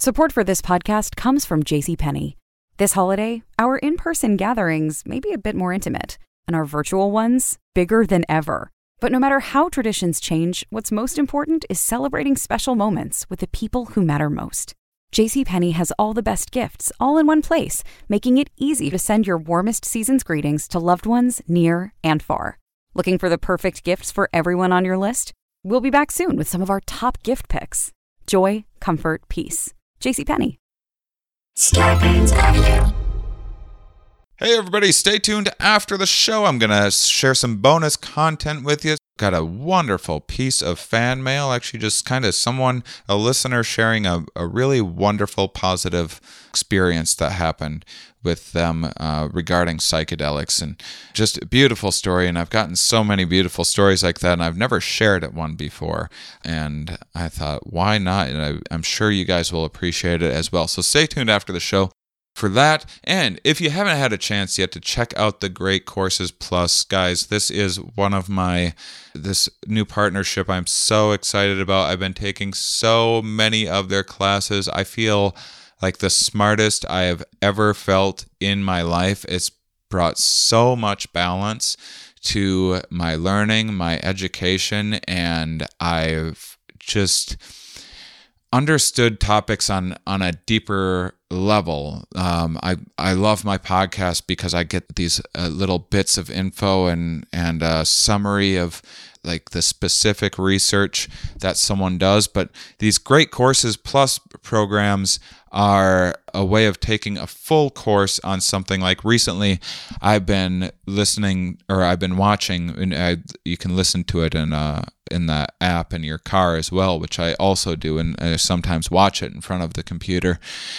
Support for this podcast comes from JCPenney. This holiday, our in person gatherings may be a bit more intimate, and our virtual ones bigger than ever. But no matter how traditions change, what's most important is celebrating special moments with the people who matter most. JCPenney has all the best gifts all in one place, making it easy to send your warmest season's greetings to loved ones near and far. Looking for the perfect gifts for everyone on your list? We'll be back soon with some of our top gift picks. Joy, comfort, peace. JCPenney. Scarpins Avenue. Hey, everybody, stay tuned after the show. I'm going to share some bonus content with you. Got a wonderful piece of fan mail, actually, just kind of someone, a listener, sharing a, a really wonderful, positive experience that happened with them uh, regarding psychedelics and just a beautiful story. And I've gotten so many beautiful stories like that, and I've never shared it one before. And I thought, why not? And I, I'm sure you guys will appreciate it as well. So stay tuned after the show for that. And if you haven't had a chance yet to check out the Great Courses Plus, guys, this is one of my this new partnership I'm so excited about. I've been taking so many of their classes. I feel like the smartest I have ever felt in my life. It's brought so much balance to my learning, my education, and I've just understood topics on on a deeper level. Um, I I love my podcast because I get these uh, little bits of info and and a summary of like the specific research that someone does. But these great courses plus programs are a way of taking a full course on something like recently i've been listening or i've been watching and I, you can listen to it in uh in the app in your car as well which i also do and I sometimes watch it in front of the computer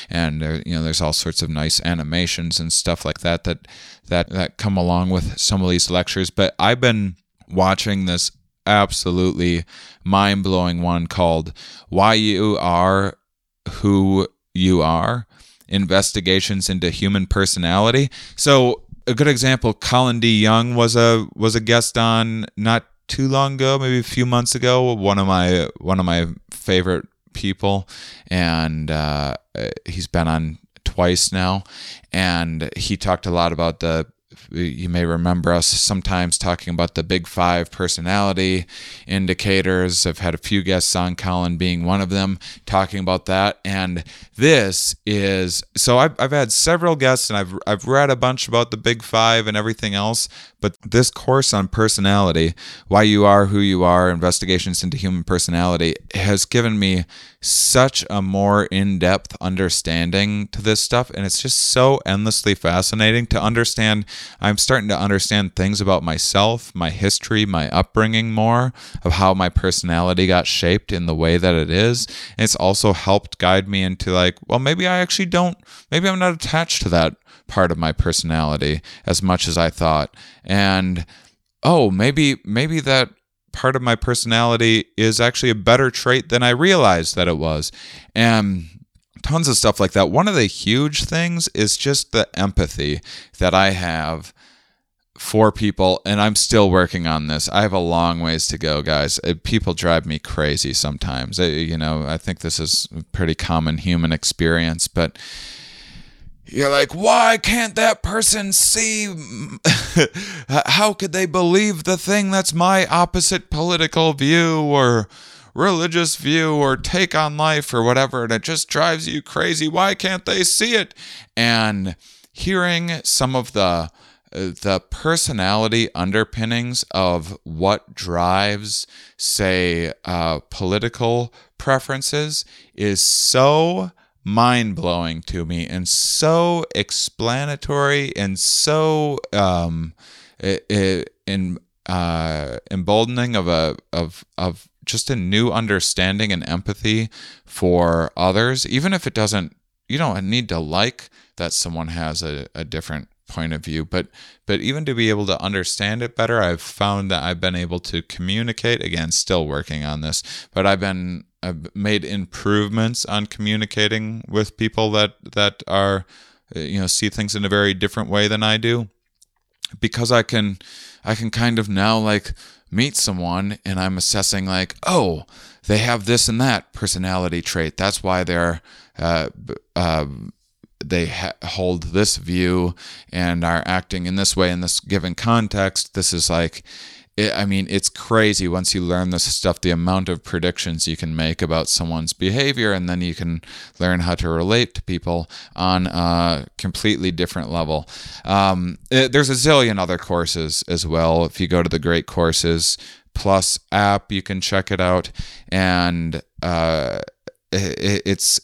and uh, you know there's all sorts of nice animations and stuff like that that that that come along with some of these lectures but i've been watching this absolutely mind-blowing one called why you are who you are investigations into human personality. So a good example Colin DeYoung was a was a guest on not too long ago maybe a few months ago one of my one of my favorite people. And uh, he's been on twice now. And he talked a lot about the you may remember us sometimes talking about the big five personality indicators. I've had a few guests on, Colin being one of them, talking about that. And this is so I've, I've had several guests and I've, I've read a bunch about the big five and everything else. But this course on personality, why you are who you are, investigations into human personality, has given me such a more in depth understanding to this stuff. And it's just so endlessly fascinating to understand. I'm starting to understand things about myself, my history, my upbringing more, of how my personality got shaped in the way that it is. And it's also helped guide me into like, well, maybe I actually don't, maybe I'm not attached to that part of my personality as much as I thought. And oh, maybe maybe that part of my personality is actually a better trait than I realized that it was. And tons of stuff like that. One of the huge things is just the empathy that I have for people and I'm still working on this. I have a long ways to go, guys. Uh, people drive me crazy sometimes. Uh, you know, I think this is pretty common human experience, but you're like, why can't that person see? How could they believe the thing that's my opposite political view or religious view or take on life or whatever? And it just drives you crazy. Why can't they see it? And hearing some of the the personality underpinnings of what drives, say, uh, political preferences is so mind blowing to me and so explanatory and so um, in uh, emboldening of a of of just a new understanding and empathy for others, even if it doesn't. You don't need to like that someone has a, a different point of view but but even to be able to understand it better i've found that i've been able to communicate again still working on this but i've been I've made improvements on communicating with people that that are you know see things in a very different way than I do because I can I can kind of now like meet someone and I'm assessing like oh they have this and that personality trait. That's why they're uh, uh, they ha- hold this view and are acting in this way in this given context. This is like it, I mean, it's crazy once you learn this stuff, the amount of predictions you can make about someone's behavior, and then you can learn how to relate to people on a completely different level. Um, it- there's a zillion other courses as well. If you go to the Great Courses Plus app, you can check it out, and uh, it, it's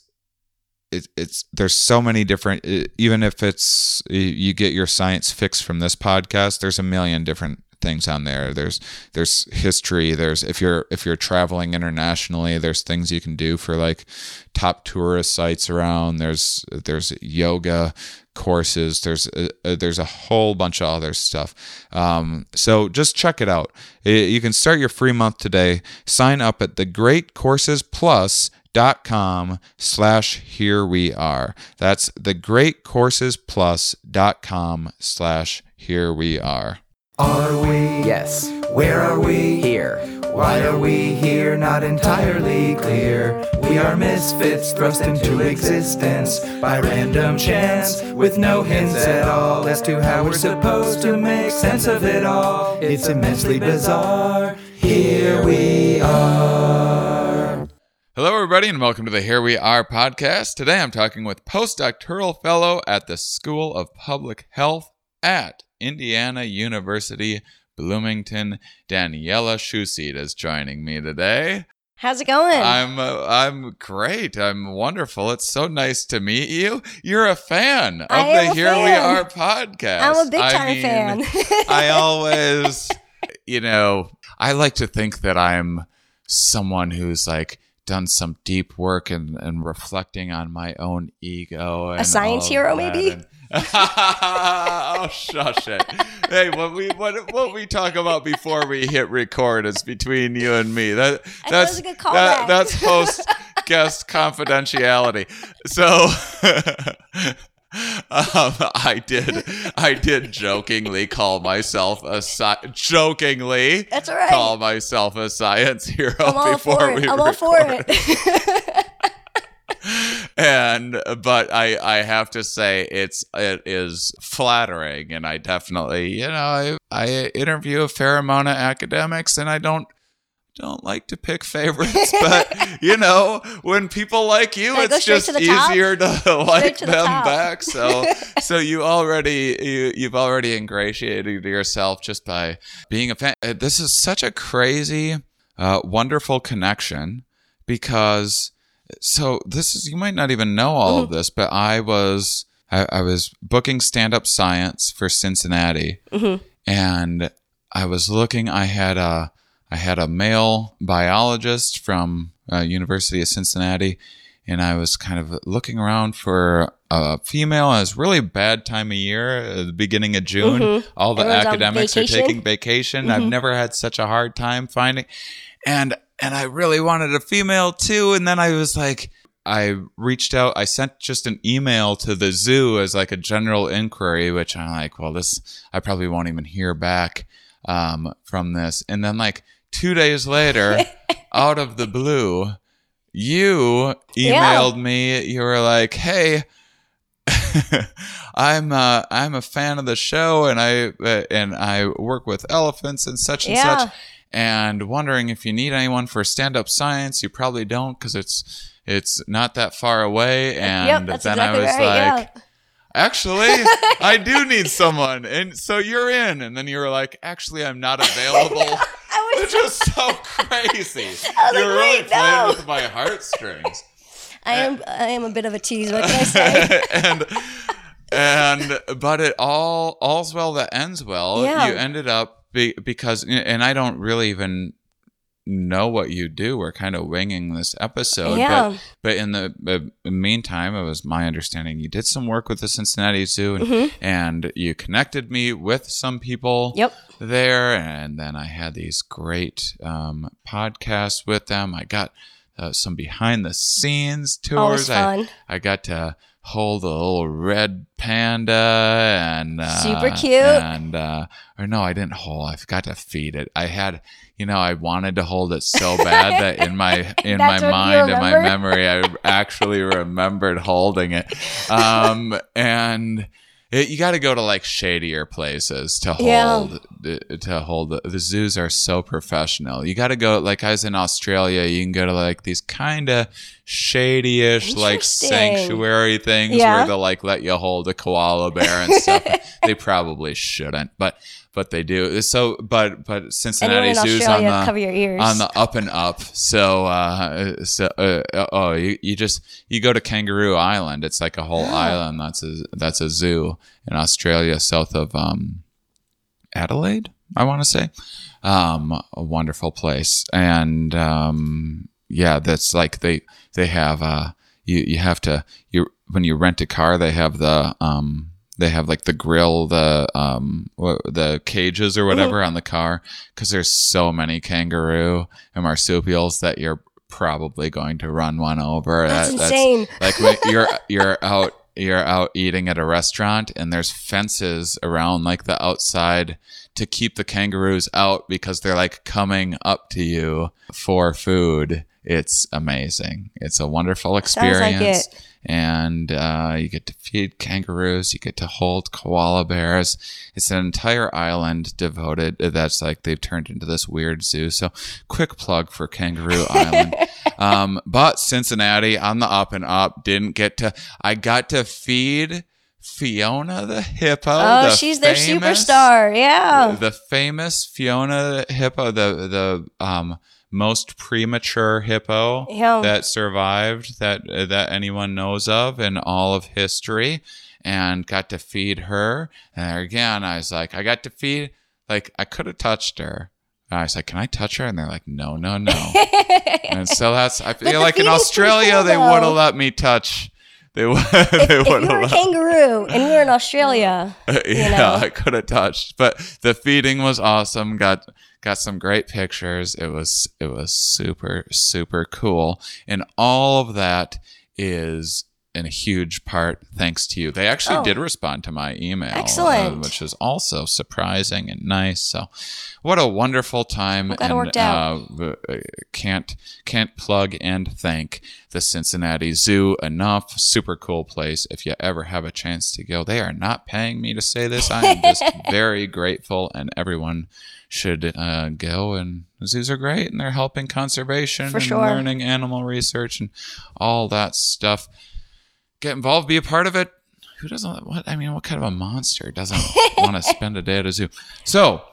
it, it's there's so many different even if it's you get your science fix from this podcast there's a million different things on there. There's there's history. There's if you're if you're traveling internationally there's things you can do for like top tourist sites around. There's there's yoga courses. There's a, a- there's a whole bunch of other stuff. Um, so just check it out. I- you can start your free month today. Sign up at the great courses plus dot com slash here we are. That's the great courses plus dot com slash here we are Are we? Yes, Where are we? here. Why are we here? Not entirely clear. We are misfits thrust into existence by random chance with no hints at all as to how we're supposed to make sense of it all. It's immensely bizarre. Here we are. Hello, everybody, and welcome to the Here We Are podcast. Today I'm talking with postdoctoral fellow at the School of Public Health at Indiana University, Bloomington, Daniella Chusyd is joining me today. How's it going? I'm uh, I'm great. I'm wonderful. It's so nice to meet you. You're a fan of I the a Here We. Are podcast. I'm a big I time mean, fan. I always, you know, I like to think that I'm someone who's like done some deep work and, and reflecting on my own ego. And science hero, maybe? And- oh, shush it. Hey, what we what what we talk about before we hit record is between you and me. That I thought it that's a good that, that's post guest confidentiality. So. Um, I did, I did jokingly call myself a sci- jokingly That's all right. call myself a science hero I'm all before for we it. I'm all for it. and but I I have to say it's it is flattering and I definitely you know I I interview a fair amount of academics and I don't don't like to pick favorites but you know when people like you it's just to the top. easier to like to them top. back so so you already you, you've already ingratiated yourself just by being a fan Uh, this is such a crazy uh, wonderful connection because so this is you might not even know all of mm-hmm. this but i was i, I was booking stand-up science for cincinnati. Mm-hmm. And i was looking i had a i had a male biologist from uh, university of cincinnati. And i was kind of looking around for a female. It was really bad time of year at the beginning of june. Mm-hmm. All the Everyone's academics are taking vacation. I've never had such a hard time finding and and I really wanted a female too. And then I was like, I reached out. I sent just an email to the zoo as like a general inquiry, which I'm like, well, this I probably won't even hear back um, from this. And then like two days later, out of the blue, you emailed me. You were like, hey. I'm uh, I'm a fan of the show and I uh, and I work with elephants and such and Yeah. such and wondering if you need anyone for stand up science. You probably don't because it's it's not that far away. And yep, then exactly I was right. like, yeah. actually, I do need someone, and so you're in. And then you were like, actually, I'm not available. I was, Which was so crazy. I was you like, really playing no. with my heartstrings. I am I am a bit of a tease. What can I say? and and but it all all's well that ends well. Yeah. You ended up be, because and I don't really even know what you do. We're kind of winging this episode, Yeah. but but in the uh, meantime, it was my understanding you did some work with the Cincinnati Zoo, and, Mm-hmm. and you connected me with some people Yep. there, and then I had these great um, podcasts with them. I got uh, some behind the scenes tours. I. I got to hold a little red panda and uh, Super cute. And uh, or no, I didn't hold. I forgot to feed it. I had, you know, I wanted to hold it so bad that in my in my That's what you mind in my memory, I actually remembered holding it. Um, and it, you got to go to like shadier places to Yeah. hold uh, to hold the, the zoos are so professional. You got to go like I was in Australia. You can go to like these kind of shady-ish like sanctuary things Yeah. where they'll like let you hold a koala bear and stuff. they probably shouldn't, but but they do. So but but Cincinnati Zoo's on the cover your ears. on the up and up. So, uh, so uh, oh, you, you just you go to Kangaroo Island. It's like a whole island. That's a that's a zoo in Australia, south of um, Adelaide. I want to say, um, a wonderful place, and um, yeah, that's like they they have uh, you you have to you when you rent a car, they have the um. They have like the grill, the um, the cages or whatever on the car, because there's so many kangaroo and marsupials that you're probably going to run one over. That's That- insane. like when you're you're out you're out eating at a restaurant and there's fences around like the outside to keep the kangaroos out because they're like coming up to you for food. It's amazing. It's a wonderful Sounds like experience. it. And uh, you get to feed kangaroos. You get to hold koala bears. It's an entire island devoted. That's like they've turned into this weird zoo. So, quick plug for Kangaroo Island. Um, but Cincinnati on the up and up didn't get to. I got to feed Fiona the hippo. oh, the she's their famous- superstar. Yeah. the famous Fiona hippo, the the um most premature hippo Yeah. that survived that uh, that anyone knows of in all of history, and got to feed her. And there again, I was like, I got to feed. Like I could have touched her. And I was like, "Can I touch her?" And they're like, "No, no, no." and so that's. I feel like in Australia cool, they would have let me touch. They would. they if would you were a kangaroo and we were in Australia, yeah, know. I could have touched, but the feeding was awesome. Got got some great pictures. It was it was super super cool, and all of that is in a huge part thanks to you. They actually Oh. did respond to my email, uh, Excellent. which is also surprising and nice. So, what a wonderful time! it and worked out. Uh, uh, can't can't plug and thank the Cincinnati Zoo enough. Super cool place. If you ever have a chance to go, they are not paying me to say this. I am just very grateful, and everyone should uh, go. And zoos are great, and they're helping conservation For and sure. learning animal research and all that stuff. Get involved, be a part of it. Who doesn't? What I mean, what kind of a monster doesn't want to spend a day at a zoo? So,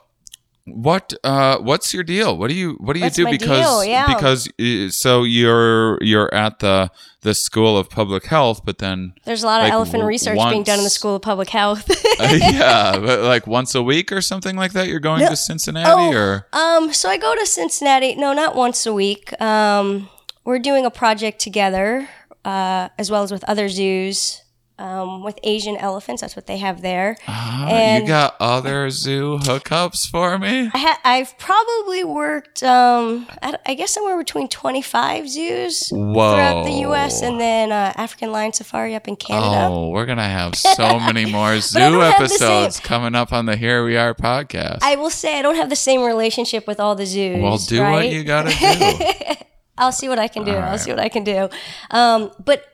what uh what's your deal what do you what do you What's do because? Yeah. because uh, so you're you're at the the school of public health but then there's a lot of elephant w- research being done in the School of Public Health. uh, yeah but like once a week or something like that you're going No. to Cincinnati Oh, or Um, so I go to Cincinnati. No, not once a week. Um, we're doing a project together, uh, as well as with other zoos, um, with Asian elephants. That's what they have there. Ah, and- you got other zoo hookups for me I ha- I've probably worked, um, I, I guess somewhere between 25 zoos throughout the U.S. And then uh, African lion safari up in Canada. Oh, we're gonna have so many more zoo don't have the same- episodes coming up on the Here We Are podcast. I will say I don't have the same relationship with all the zoos. well, do right? what you gotta do. I'll see what I can do. All I'll see what I can do. Um, but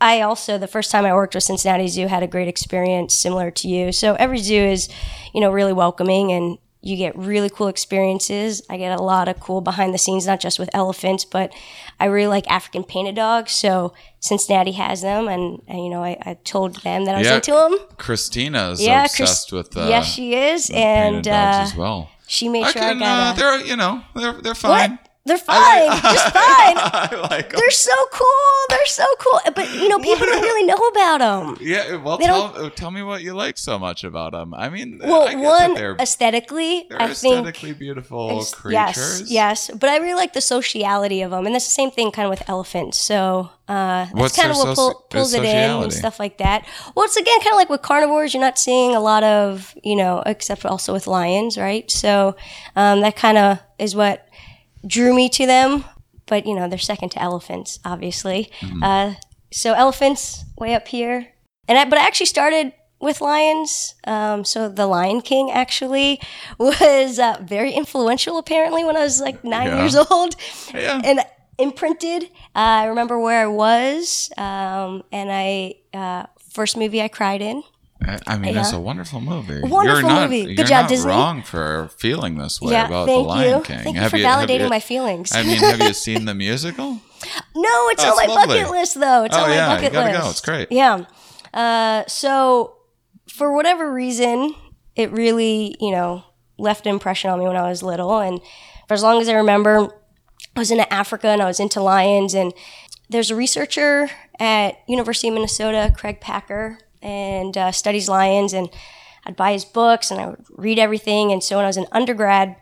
I also, the first time I worked with Cincinnati Zoo, had a great experience similar to you. So every zoo is, you know, really welcoming and you get really cool experiences. I get a lot of cool behind the scenes, not just with elephants, but I really like African painted dogs. So Cincinnati has them, and, and you know, I, I told them that I was Yeah, into them. Christina's Yeah, obsessed Chris- with uh, yes, she is, and uh, as well. she made I sure can, I got uh, they're you know they're they're fine. What? They're fine, just fine. I like. They're so cool. They're so cool. But you know, people don't really know about them. Yeah, well, They tell, tell me what you like so much about them. I mean, Well, I get one that they're, aesthetically, they're I think aesthetically beautiful it's- creatures. Yes, yes. But I really like the sociality of them, and that's the same thing kind of with elephants. So uh, that's kind of what pull, pulls it in and stuff like that. Well, it's again kind of like with carnivores. You're not seeing a lot of you know, except also with lions, right? So um, that kind of is what drew me to them. But you know, they're second to elephants, obviously. Mm-hmm. Uh, so elephants way up here, and I, but I actually started with lions. Um, so the Lion King actually was uh, very influential apparently when I was like nine Yeah. years old, Yeah. and imprinted. Uh, I remember where I was, um, and I uh, first movie I cried in. I- mean, it's a wonderful movie. Wonderful not, movie. Good you're job, not Disney. wrong for feeling this way yeah, about the Lion you. King. Thank you for have validating you- my feelings. I mean, have you seen the musical? No, it's Oh, on my lovely. bucket list though. It's Oh, on my yeah, you bucket gotta list. go. It's great. Yeah. Uh, so for whatever reason, it really, you know, left an impression on me when I was little, and for as long as I remember, I was into Africa and I was into lions. And there's a researcher at University of Minnesota, Craig Packer, and uh, studies lions. And I'd buy his books and I would read everything. And so when I was an undergrad,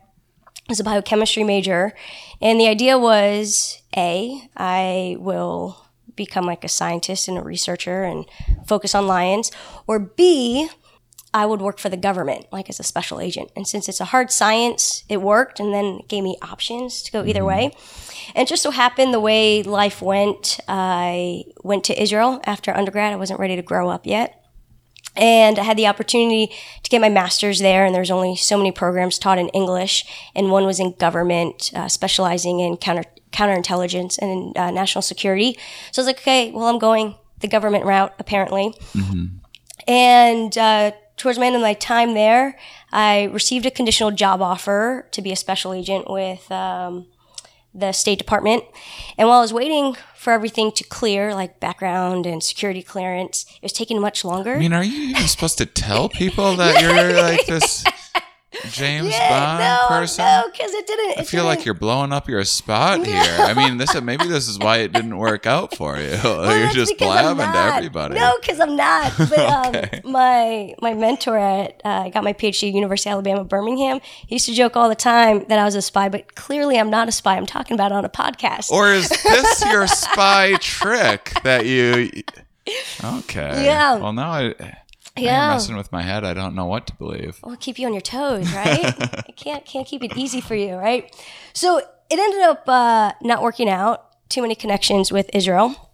I was a biochemistry major, and the idea was a I will become like a scientist and a researcher and focus on lions, or b I would work for the government, like as a special agent. And since it's a hard science, it worked, and then it gave me options to go either way. And just so happened the way life went, I went to Israel after undergrad. I wasn't ready to grow up yet and I had the opportunity to get my master's there. And there's only so many programs taught in English, and one was in government, uh, specializing in counter counterintelligence and uh, national security. So I was like, okay, well, I'm going the government route apparently. And uh, towards the end of my time there, I received a conditional job offer to be a special agent with. Um, the State Department. And while I was waiting for everything to clear, like background and security clearance, it was taking much longer. I mean, are you even supposed to tell people that you're like this James Bond no, person? no, because it didn't. I feel like you're blowing up your spot here. I mean, this maybe this is why it didn't work out for you. you're just blabbing to everybody. No, because I'm not. But Okay. um, my my mentor at uh, I got my PhD at University of Alabama Birmingham. He used to joke all the time that I was a spy, but clearly I'm not a spy. I'm talking about it on a podcast. Or is this your spy trick that you? Okay. Yeah. Well, now I. Yeah. You're messing with my head. I don't know what to believe. Well, keep you on your toes, right? I can't can't keep it easy for you, right? So it ended up uh, not working out. Too many connections with Israel,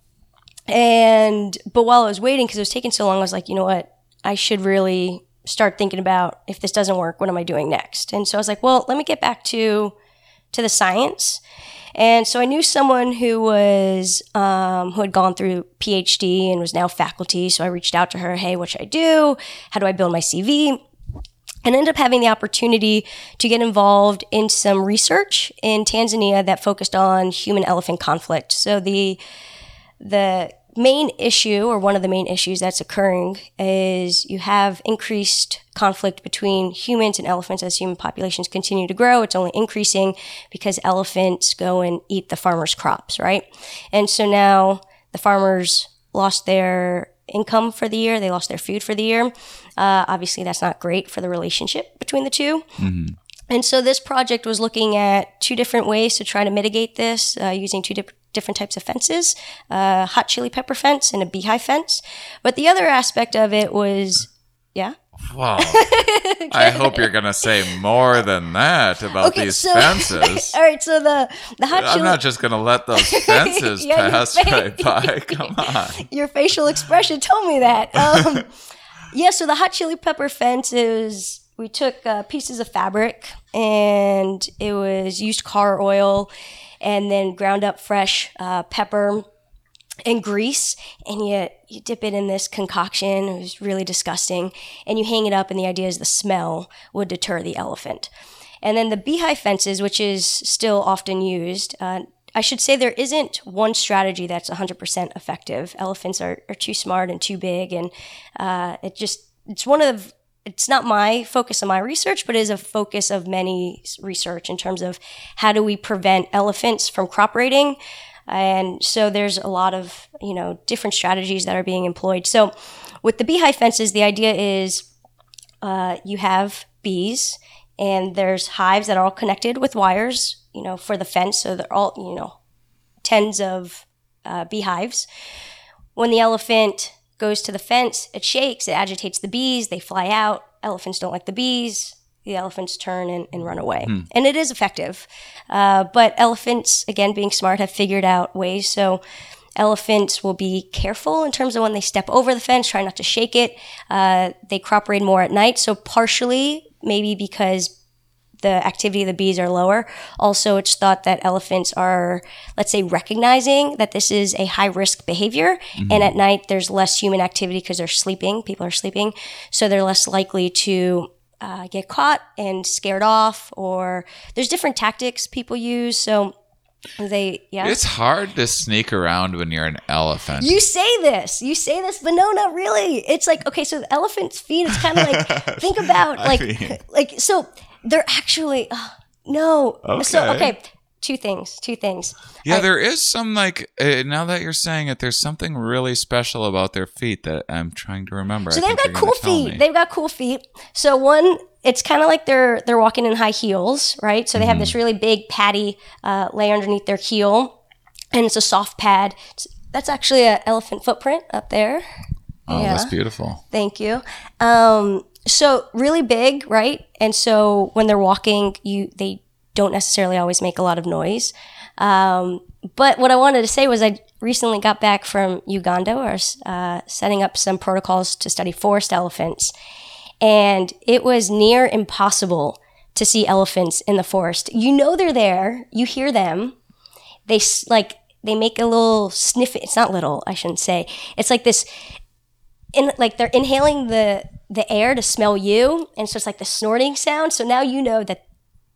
and but while I was waiting, because it was taking so long, I was like, you know what? I should really start thinking about if this doesn't work, what am I doing next? And so I was like, well, let me get back to to the science. And so I knew someone who was um, who had gone through PhD and was now faculty. So I reached out to her. Hey, what should I do? How do I build my CV? and ended up having the opportunity to get involved in some research in Tanzania that focused on human elephant conflict. So the the main issue or one of the main issues that's occurring is you have increased conflict between humans and elephants as human populations continue to grow. It's only increasing because elephants go and eat the farmers crops right? And so now the farmers lost their income for the year. They lost their food for the year. Uh, obviously that's not great for the relationship between the 2 and so this project was looking at two different ways to try to mitigate this uh, using two dip- different types of fences a hot chili pepper fence and a beehive fence. But the other aspect of it was, yeah. Wow. I hope you're gonna say more than that about Okay, these so- fences. All right, so the, the hot I'm chili not just gonna let those fences Yeah, pass right by. Come on. your facial expression told me that. Um, yeah, so the hot chili pepper fence is we took uh, pieces of fabric and it was used car oil and then ground up fresh uh, pepper and grease and you, you dip it in this concoction. It was really disgusting. And you hang it up and the idea is the smell would deter the elephant. And then the beehive fences which is still often used uh, i should say there isn't one strategy that's 100% effective. Elephants are, are too smart and too big and uh, it just it's one of it's not my focus of my research, but is a focus of many research in terms of how do we prevent elephants from crop raiding. And so there's a lot of, you know, different strategies that are being employed. So with the beehive fences, the idea is uh, you have bees and there's hives that are all connected with wires, you know, for the fence. So they're all, you know, tens of uh, beehives. When the elephant goes to the fence, it shakes, it agitates the bees, they fly out. Elephants don't like the bees. The elephants turn and, and run away. And it is effective. Uh, but elephants, again, being smart, have figured out ways. So elephants will be careful in terms of when they step over the fence, try not to shake it. Uh, they crop raid more at night. So, partially, maybe because the activity of the bees are lower. Also, it's thought that elephants are, let's say, recognizing that this is a high risk behavior. And at night, there's less human activity because they're sleeping. People are sleeping. So they're less likely to uh, get caught and scared off, or there's different tactics people use. So they, yeah. It's hard to sneak around when you're an elephant. You say this, you say this, but no, not really. It's like okay, so the elephant's feet. It's kind of like think about like mean- like so they're actually uh, no. So Okay. okay, two things, two things. yeah, I- there is some like uh, now that you're saying it, there's something really special about their feet that I'm trying to remember. So I they've got cool feet. They've got cool feet. So one, it's kind of like they're they're walking in high heels, right? So they have this Mm-hmm. really big patty uh, layer underneath their heel, and it's a soft pad. It's- That's actually an elephant footprint up there. oh, that's beautiful. Thank you. Um, so really big, right? And so when they're walking, you they don't necessarily always make a lot of noise. Um, but what I wanted to say was I recently got back from Uganda, where I was uh, setting up some protocols to study forest elephants, and it was near impossible to see elephants in the forest. You know they're there, you hear them, they like they make a little sniff. It's not little, I shouldn't say. It's like this in like they're inhaling the the air to smell you and so it's like the snorting sound so now you know that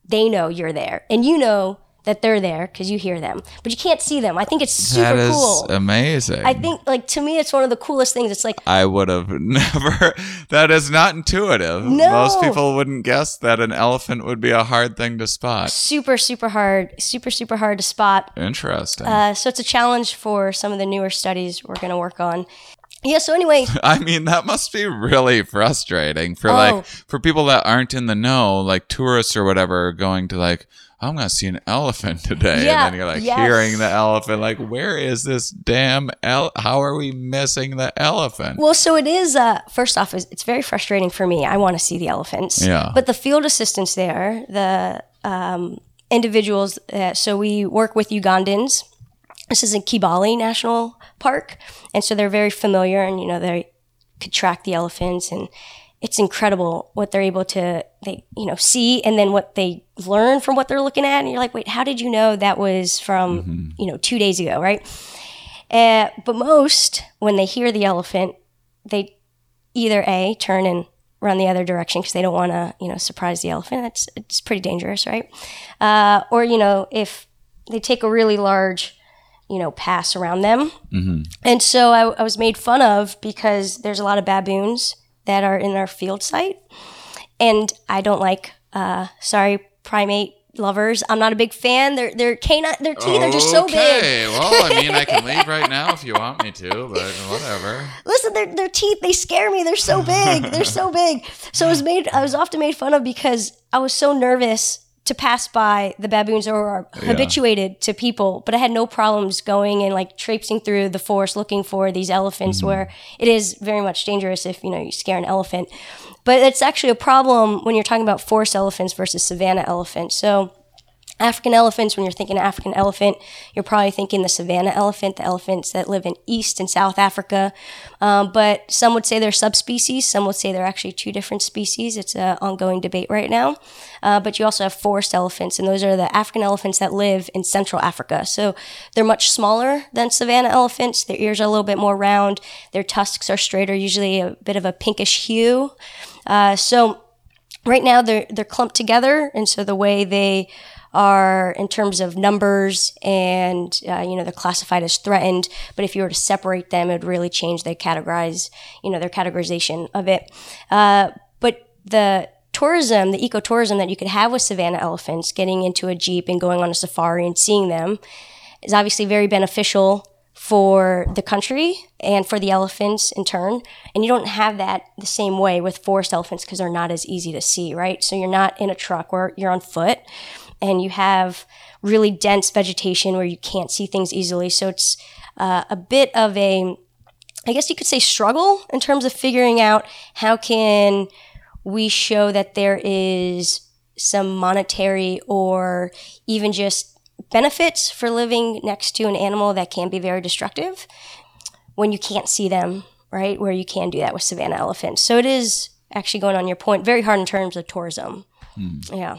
they know you're there and you know that they're there because you hear them but you can't see them i think it's super That is cool amazing. i think like to me it's one of the coolest things it's like I would have never. That is not intuitive. No. Most people wouldn't guess that an elephant would be a hard thing to spot. super super hard super super hard to spot Interesting. uh, so it's a challenge for some of the newer studies we're going to work on yeah so anyway I mean, that must be really frustrating for Oh. like for people that aren't in the know, like tourists or whatever, going to like, I'm gonna see an elephant today, Yeah, and then you're like yes. hearing the elephant, like, where is this damn el? How are we missing the elephant? Well, so it is. Uh, first off, is it's very frustrating for me. I want to see the elephants. Yeah. But the field assistants there, the um, individuals. Uh, so we work with Ugandans. This is in Kibale National Park, and so they're very familiar, and you know they could track the elephants, and it's incredible what they're able to they you know see, and then what they learn from what they're looking at, and you're like, wait, how did you know that was from you know two days ago, right? Uh, but most, when they hear the elephant, they either a turn and run the other direction because they don't want to, you know, surprise the elephant. That's it's pretty dangerous, right? Uh, or you know, if they take a really large, you know, pass around them, and so I, I was made fun of because there's a lot of baboons that are in our field site, and I don't like. Uh, sorry, primate lovers. I'm not a big fan. Their their canine, their teeth are just so big. Okay, well, I mean, I can leave right now if you want me to, but whatever. Listen, their their teeth they scare me. They're so big. They're so big. So I was made I was often made fun of because I was so nervous to pass by the baboons or are habituated to people, but I had no problems going and like traipsing through the forest looking for these elephants mm-hmm. where it is very much dangerous if you know you scare an elephant. But it's actually a problem when you're talking about forest elephants versus savanna elephants. So African elephants, when you're thinking African elephant, you're probably thinking the savanna elephant, the elephants that live in East and South Africa. Um, but some would say they're subspecies. Some would say they're actually two different species. It's an ongoing debate right now. Uh, but you also have forest elephants, and those are the African elephants that live in Central Africa. So they're much smaller than savanna elephants. Their ears are a little bit more round. Their tusks are straighter, usually a bit of a pinkish hue. Uh, so right now they're they're clumped together, and so the way they are in terms of numbers and uh, you know they're classified as threatened but if you were to separate them it would really change their categorize you know their categorization of it uh, but the tourism the ecotourism that you could have with savanna elephants getting into a jeep and going on a safari and seeing them is obviously very beneficial for the country and for the elephants in turn. And you don't have that the same way with forest elephants because they're not as easy to see, right? So you're not in a truck where you're on foot and you have really dense vegetation where you can't see things easily. So it's uh, a bit of a, I guess you could say, struggle in terms of figuring out how can we show that there is some monetary or even just benefits for living next to an animal that can be very destructive when you can't see them, right? Where you can do that with savanna elephants. So it is actually going on your point, very hard in terms of tourism. Yeah.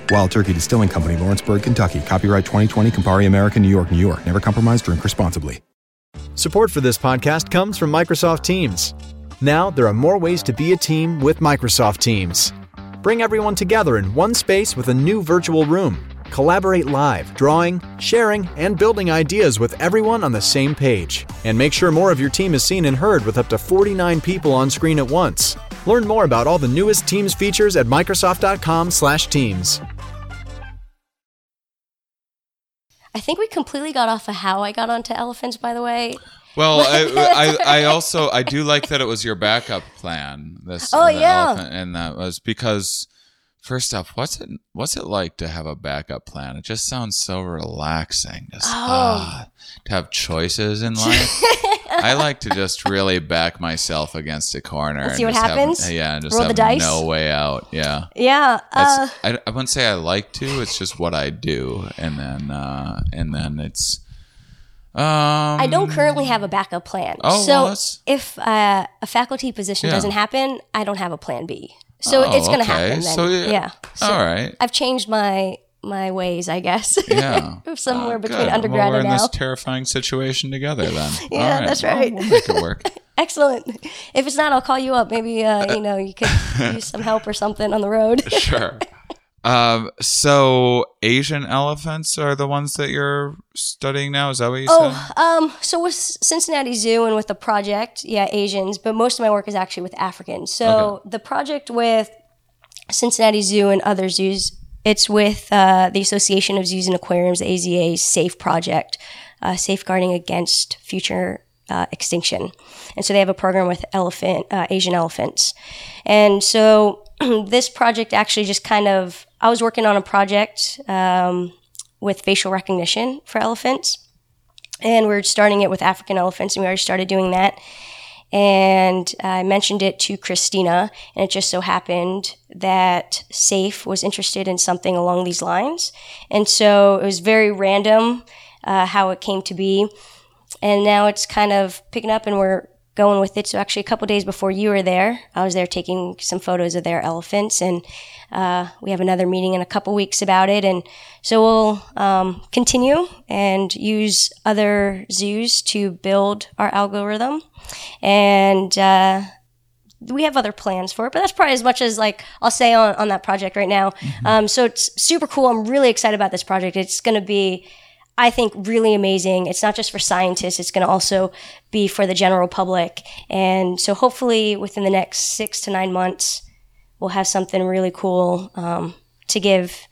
Wild Turkey Distilling Company, Lawrenceburg, Kentucky. Copyright 2020, Campari America, New York, New York. Never compromise, drink responsibly. Support for this podcast comes from Microsoft Teams. Now, there are more ways to be a team with Microsoft Teams. Bring everyone together in one space with a new virtual room. Collaborate live, drawing, sharing, and building ideas with everyone on the same page. And make sure more of your team is seen and heard with up to 49 people on screen at once. Learn more about all the newest Teams features at Microsoft.com/Teams. I think we completely got off of how I got onto elephants, by the way. Well, I, I, I also I do like that it was your backup plan. This Oh, the yeah. and that was because first off, what's it what's it like to have a backup plan? It just sounds so relaxing. Just Oh. ah, to have choices in life. I like to just really back myself against a corner And see what just have- happens? yeah, and just Roll the have dice? no way out. Yeah. Yeah. Uh, I, I wouldn't say I like to. It's just what I do, and then uh, and then it's. Um, I don't currently have a backup plan. Oh, so well, if uh, a faculty position Yeah. doesn't happen, I don't have a plan B. So Oh, it's going to okay. happen then. So, yeah. yeah. So all right. I've changed my my ways, I guess. Yeah. Somewhere Oh, between undergrad well, we're and in now. this terrifying situation together then. Yeah, that's Well, right. we'll make it work. Excellent. If it's not, I'll call you up. Maybe uh, you know you could use some help or something on the road. sure. Um, so Asian elephants are the ones that you're studying now. Is that what you said? Oh, um, so with Cincinnati Zoo and with the project, yeah, Asians, but most of my work is actually with Africans. So the project with Cincinnati Zoo and other zoos, it's with uh, the Association of Zoos and Aquariums, the AZA SAFE project, uh, safeguarding against future uh, extinction. And so they have a program with elephant uh, Asian elephants. And so this project actually just kind of, I was working on a project um, with facial recognition for elephants and we're starting it with African elephants, and we already started doing that. And I mentioned it to Christina, and it just so happened that SAFE was interested in something along these lines. And so it was very random uh, how it came to be. And now it's kind of picking up, and we're going with it. So actually, a couple days before you were there, I was there taking some photos of their elephants, and uh, we have another meeting in a couple weeks about it. And so we'll um, continue and use other zoos to build our algorithm, and uh, we have other plans for it, but that's probably as much as like I'll say on, on that project right now. Um, so it's super cool. I'm really excited about this project. It's going to be, I think, really amazing. It's not just for scientists, it's going to also be for the general public. And so hopefully within the next six to nine months, we'll have something really cool um, to give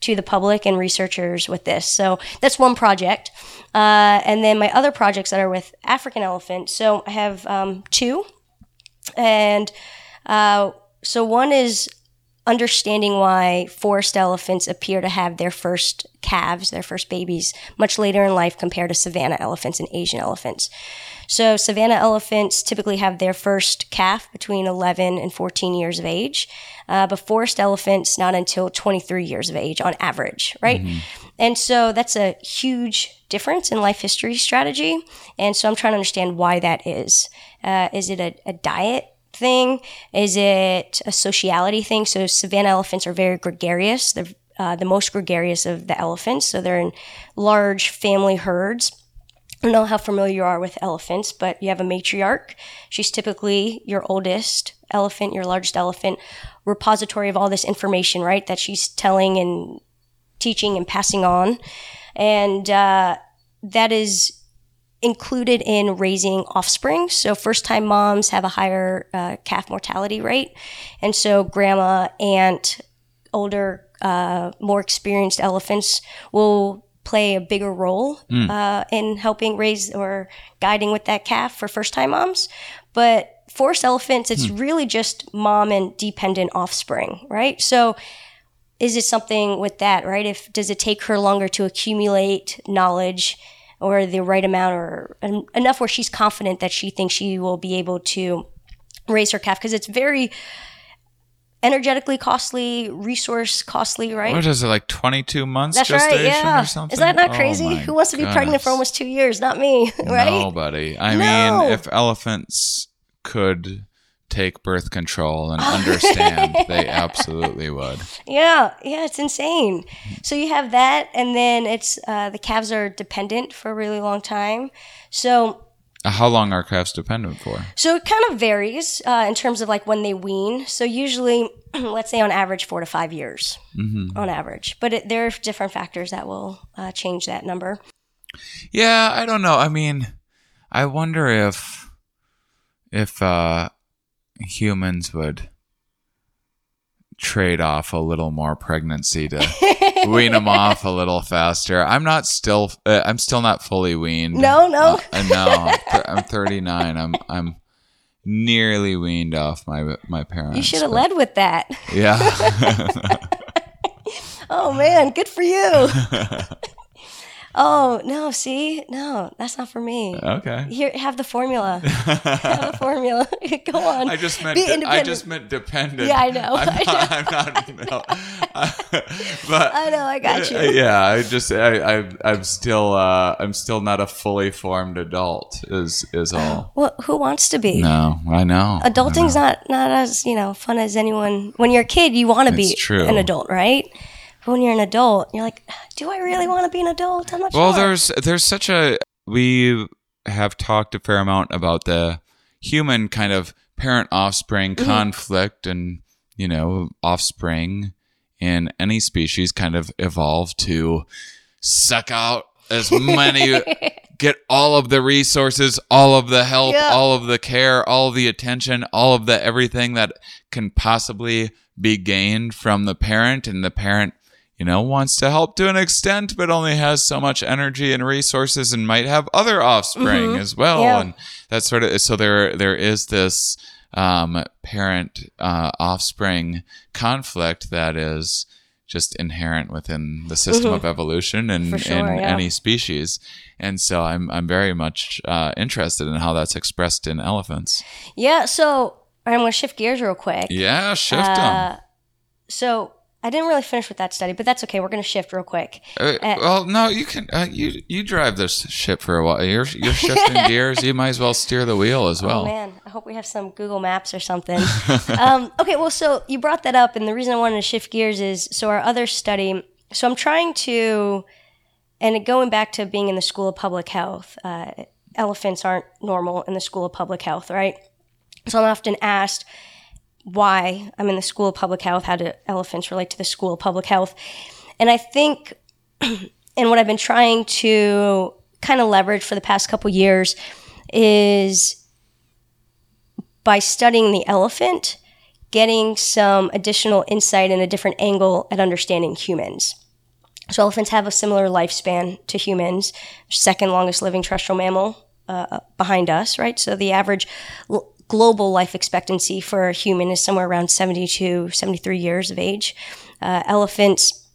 to the public and researchers with this. So that's one project. Uh, and then my other projects that are with African elephants. So I have um, two. And uh, so one is understanding why forest elephants appear to have their first calves, their first babies, much later in life compared to savanna elephants and Asian elephants. So, savanna elephants typically have their first calf between 11 and 14 years of age, uh, but forest elephants not until 23 years of age on average, right? And so that's a huge difference in life history strategy. And so I'm trying to understand why that is. Uh, is it a, a diet thing? Is it a sociality thing? So savanna elephants are very gregarious. They're uh, the most gregarious of the elephants. So they're in large family herds. I don't know how familiar you are with elephants, but you have a matriarch. She's typically your oldest elephant, your largest elephant, repository of all this information, right? That she's telling and teaching and passing on. And uh, that is included in raising offspring. So, first time moms have a higher uh, calf mortality rate. And so, grandma, aunt, older, uh, more experienced elephants will play a bigger role Hmm. uh, in helping raise or guiding with that calf for first time moms. But forest elephants, it's really just mom and dependent offspring, right? So is it something with that, right? If does it take her longer to accumulate knowledge or the right amount or en- enough where she's confident that she thinks she will be able to raise her calf because it's very energetically costly, resource costly, right? What is it like? Twenty two months That's gestation right. Yeah. or something? Is that not Oh crazy? my Who wants to be pregnant for almost two years? Not me, right? Nobody. I No. mean, if elephants could take birth control and understand, they absolutely would. Yeah, yeah, it's insane. So you have that, and then it's uh, the calves are dependent for a really long time. So Uh, How long are calves dependent for? So it kind of varies uh, in terms of like when they wean. So usually, let's say on average, four to five years on average. But it, there are different factors that will uh, change that number. Yeah, I don't know. I mean, I wonder if if uh humans would trade off a little more pregnancy to wean them off a little faster. I'm not still uh, I'm still not fully weaned. No, no. Uh, no, I'm, 39. I'm I'm nearly weaned off my my parents. You should have led with that. Yeah. Oh man, good for you. oh no, see, no, that's not for me. okay. Here, have the formula. have the formula. Go on. I just meant Be de- I just meant dependent. Yeah, I know. I'm I not. I'm not no. but I know, I got you. Yeah, I just I, I I'm still uh I'm still not a fully formed adult. Is is all. Well, who wants to be? No, I know. Adulting's not not as you know fun as anyone. When you're a kid, you want to be true. an adult, right? But when you're an adult, you're like, do I really want to be an adult? I'm not Well, sure. there's there's such a we have talked a fair amount about the human kind of parent offspring Mm-hmm. conflict and you know offspring in any species kind of evolve to suck out as many get all of the resources all of the help Yeah. all of the care all of the attention all of the everything that can possibly be gained from the parent and the parent you know, wants to help to an extent, but only has so much energy and resources and might have other offspring as well. Mm-hmm. Yeah. And that sort of, so there, there is this, um, parent, uh, offspring conflict that is just inherent within the system of evolution and Mm-hmm. Sure, in yeah. any species. And so I'm, I'm very much, uh, interested in how that's expressed in elephants. yeah. So I'm going to shift gears real quick. Yeah, shift them. Uh, So I didn't really finish with that study, but that's okay. We're going to shift real quick. Uh, well, no, you can. Uh, you you drive this ship for a while. You're you're shifting gears. You might as well steer the wheel as well. Oh man, I hope we have some Google Maps or something. um, okay, well, so you brought that up, and the reason I wanted to shift gears is so our other study. So I'm trying to, and going back to being in the School of Public Health, uh, elephants aren't normal in the School of Public Health, right? So I'm often asked why I'm in the School of Public Health. How do elephants relate to the School of Public Health? And I think, and what I've been trying to kind of leverage for the past couple years is by studying the elephant, getting some additional insight and a different angle at understanding humans. So elephants have a similar lifespan to humans, second longest living terrestrial mammal uh, behind us, right? So the average global life expectancy for a human is somewhere around 72, 73 years of age. Uh, elephants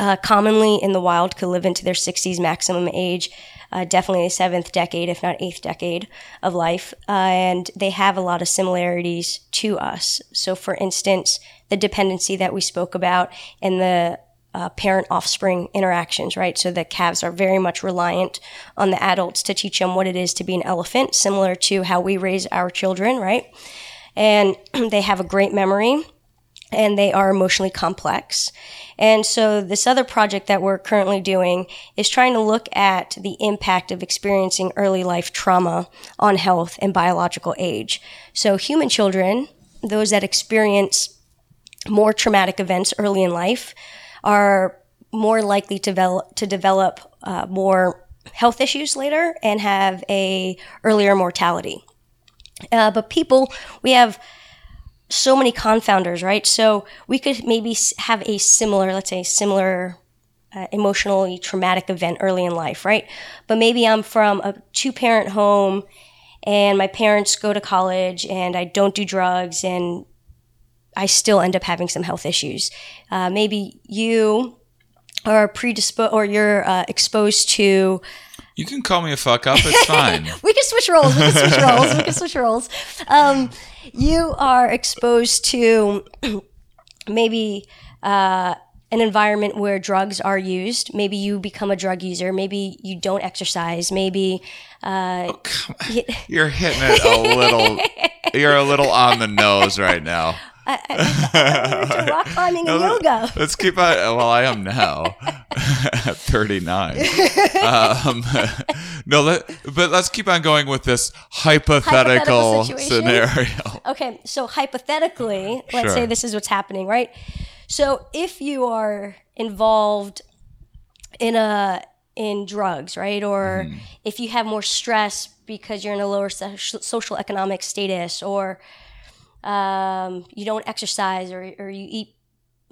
uh, commonly in the wild could live into their 60s maximum age, uh, definitely the seventh decade, if not eighth decade of life. Uh, and they have a lot of similarities to us. So, for instance, the dependency that we spoke about and the uh, parent offspring interactions, right? So the calves are very much reliant on the adults to teach them what it is to be an elephant, similar to how we raise our children, right? And they have a great memory and they are emotionally complex. And so, this other project that we're currently doing is trying to look at the impact of experiencing early life trauma on health and biological age. So, human children, those that experience more traumatic events early in life, are more likely to develop, to develop uh, more health issues later and have a earlier mortality. Uh, but people, we have so many confounders, right? So we could maybe have a similar, let's say, similar uh, emotionally traumatic event early in life, right? But maybe I'm from a two parent home and my parents go to college and I don't do drugs and I still end up having some health issues. Uh, maybe you are predisposed or you're uh, exposed to. You can call me a fuck up. It's fine. we can switch roles. We can switch roles. We can switch roles. Um, you are exposed to maybe uh, an environment where drugs are used. Maybe you become a drug user. Maybe you don't exercise. Maybe uh, oh, you're hitting it a little. You're a little on the nose right now. I, I, I rock climbing and yoga. Let's keep on. Well, I am now at 39. Um, no, let, but let's keep on going with this hypothetical, hypothetical scenario. Okay, so hypothetically, let's sure. say this is what's happening, right? So if you are involved in a in drugs, right, or mm. if you have more stress because you're in a lower social economic status, or um, you don't exercise, or, or you eat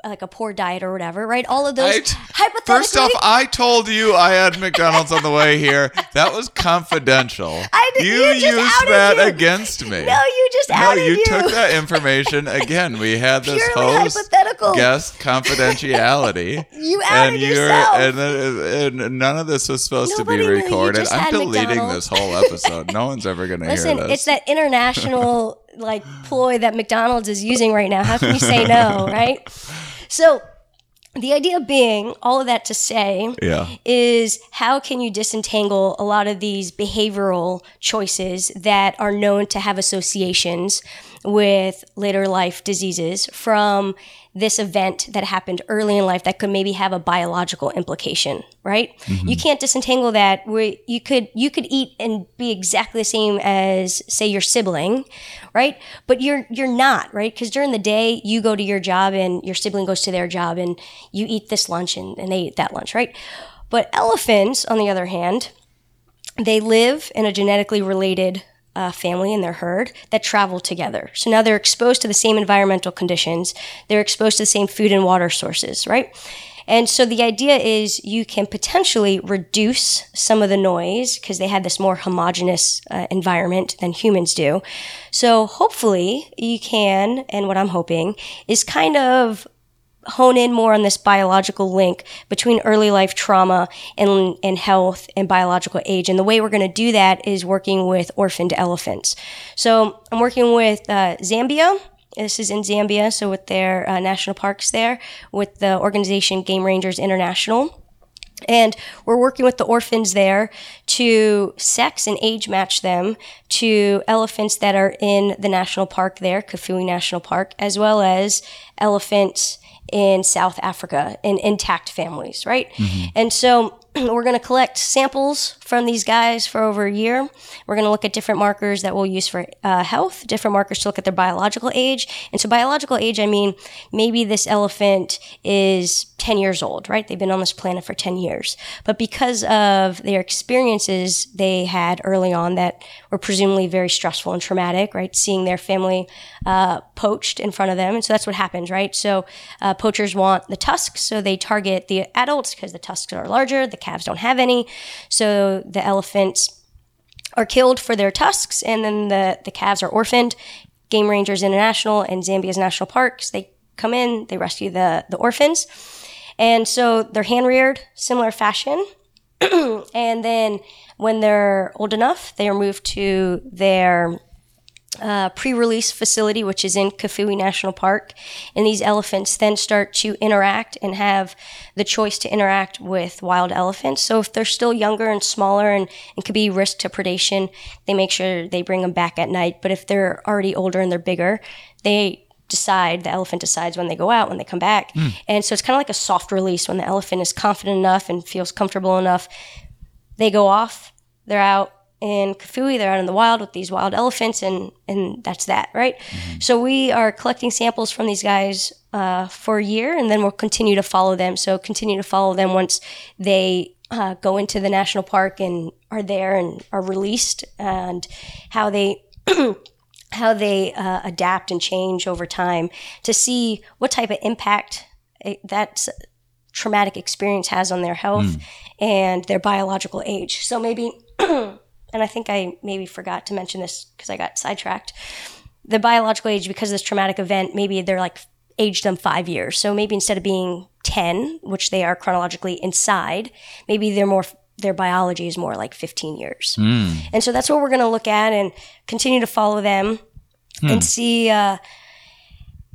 like a poor diet or whatever, right? All of those. hypothetically, first off, I told you I had McDonald's on the way here. That was confidential. I did, you, you used that you. against me. No, you just no, you, you. took that information again. We had this host hypothetical. guest confidentiality. you outed and yourself. And, and none of this was supposed Nobody to be recorded. I'm deleting McDonald's. this whole episode. no one's ever going to hear this. Listen, it's that international like ploy that McDonald's is using right now. How can you say no, right? So the idea being all of that to say yeah. is how can you disentangle a lot of these behavioral choices that are known to have associations with later life diseases from this event that happened early in life that could maybe have a biological implication, right? Mm-hmm. You can't disentangle that where you could you could eat and be exactly the same as say your sibling, right? But you're you're not, right? Because during the day you go to your job and your sibling goes to their job and you eat this lunch and, and they eat that lunch, right? But elephants, on the other hand, they live in a genetically related uh, family and their herd that travel together. So now they're exposed to the same environmental conditions, they're exposed to the same food and water sources, right? And so the idea is you can potentially reduce some of the noise because they have this more homogenous uh, environment than humans do. So hopefully you can, and what I'm hoping is kind of hone in more on this biological link between early life trauma and, and health and biological age. And the way we're going to do that is working with orphaned elephants. So I'm working with uh, Zambia. This is in Zambia, so with their uh, national parks there, with the organization Game Rangers International. And we're working with the orphans there to sex and age match them to elephants that are in the national park there, Kafue National Park, as well as elephants in South Africa in intact families, right? Mm-hmm. And so we're going to collect samples from these guys for over a year. We're going to look at different markers that we'll use for uh, health, different markers to look at their biological age. And so, biological age, I mean, maybe this elephant is 10 years old, right? They've been on this planet for 10 years. But because of their experiences they had early on that were presumably very stressful and traumatic, right? Seeing their family uh, poached in front of them. And so, that's what happens, right? So, uh, poachers want the tusks, so they target the adults because the tusks are larger, the calves don't have any. So the elephants are killed for their tusks, and then the, the calves are orphaned. Game Rangers International and Zambia's national parks, they come in, they rescue the, the orphans. And so they're hand reared, similar fashion. and then when they're old enough, they are moved to their uh, pre-release facility, which is in Kafue National Park, and these elephants then start to interact and have the choice to interact with wild elephants. So if they're still younger and smaller and, and could be risk to predation, they make sure they bring them back at night. But if they're already older and they're bigger, they decide the elephant decides when they go out when they come back mm. and so it's kind of like a soft release when the elephant is confident enough and feels comfortable enough they go off they're out in Kafue. They're out in the wild with these wild elephants, and and that's that, right? Mm-hmm. So we are collecting samples from these guys uh, for a year, and then we'll continue to follow them. So continue to follow them once they uh, go into the national park and are there and are released, and how they. how they uh, adapt and change over time to see what type of impact that traumatic experience has on their health and their biological age. So maybe, and I think I maybe forgot to mention this because I got sidetracked. The biological age, because of this traumatic event, maybe they're like aged them five years. So maybe instead of being 10, which they are chronologically inside, maybe they're more their biology is more like 15 years. And so that's what we're going to look at and continue to follow them and see uh,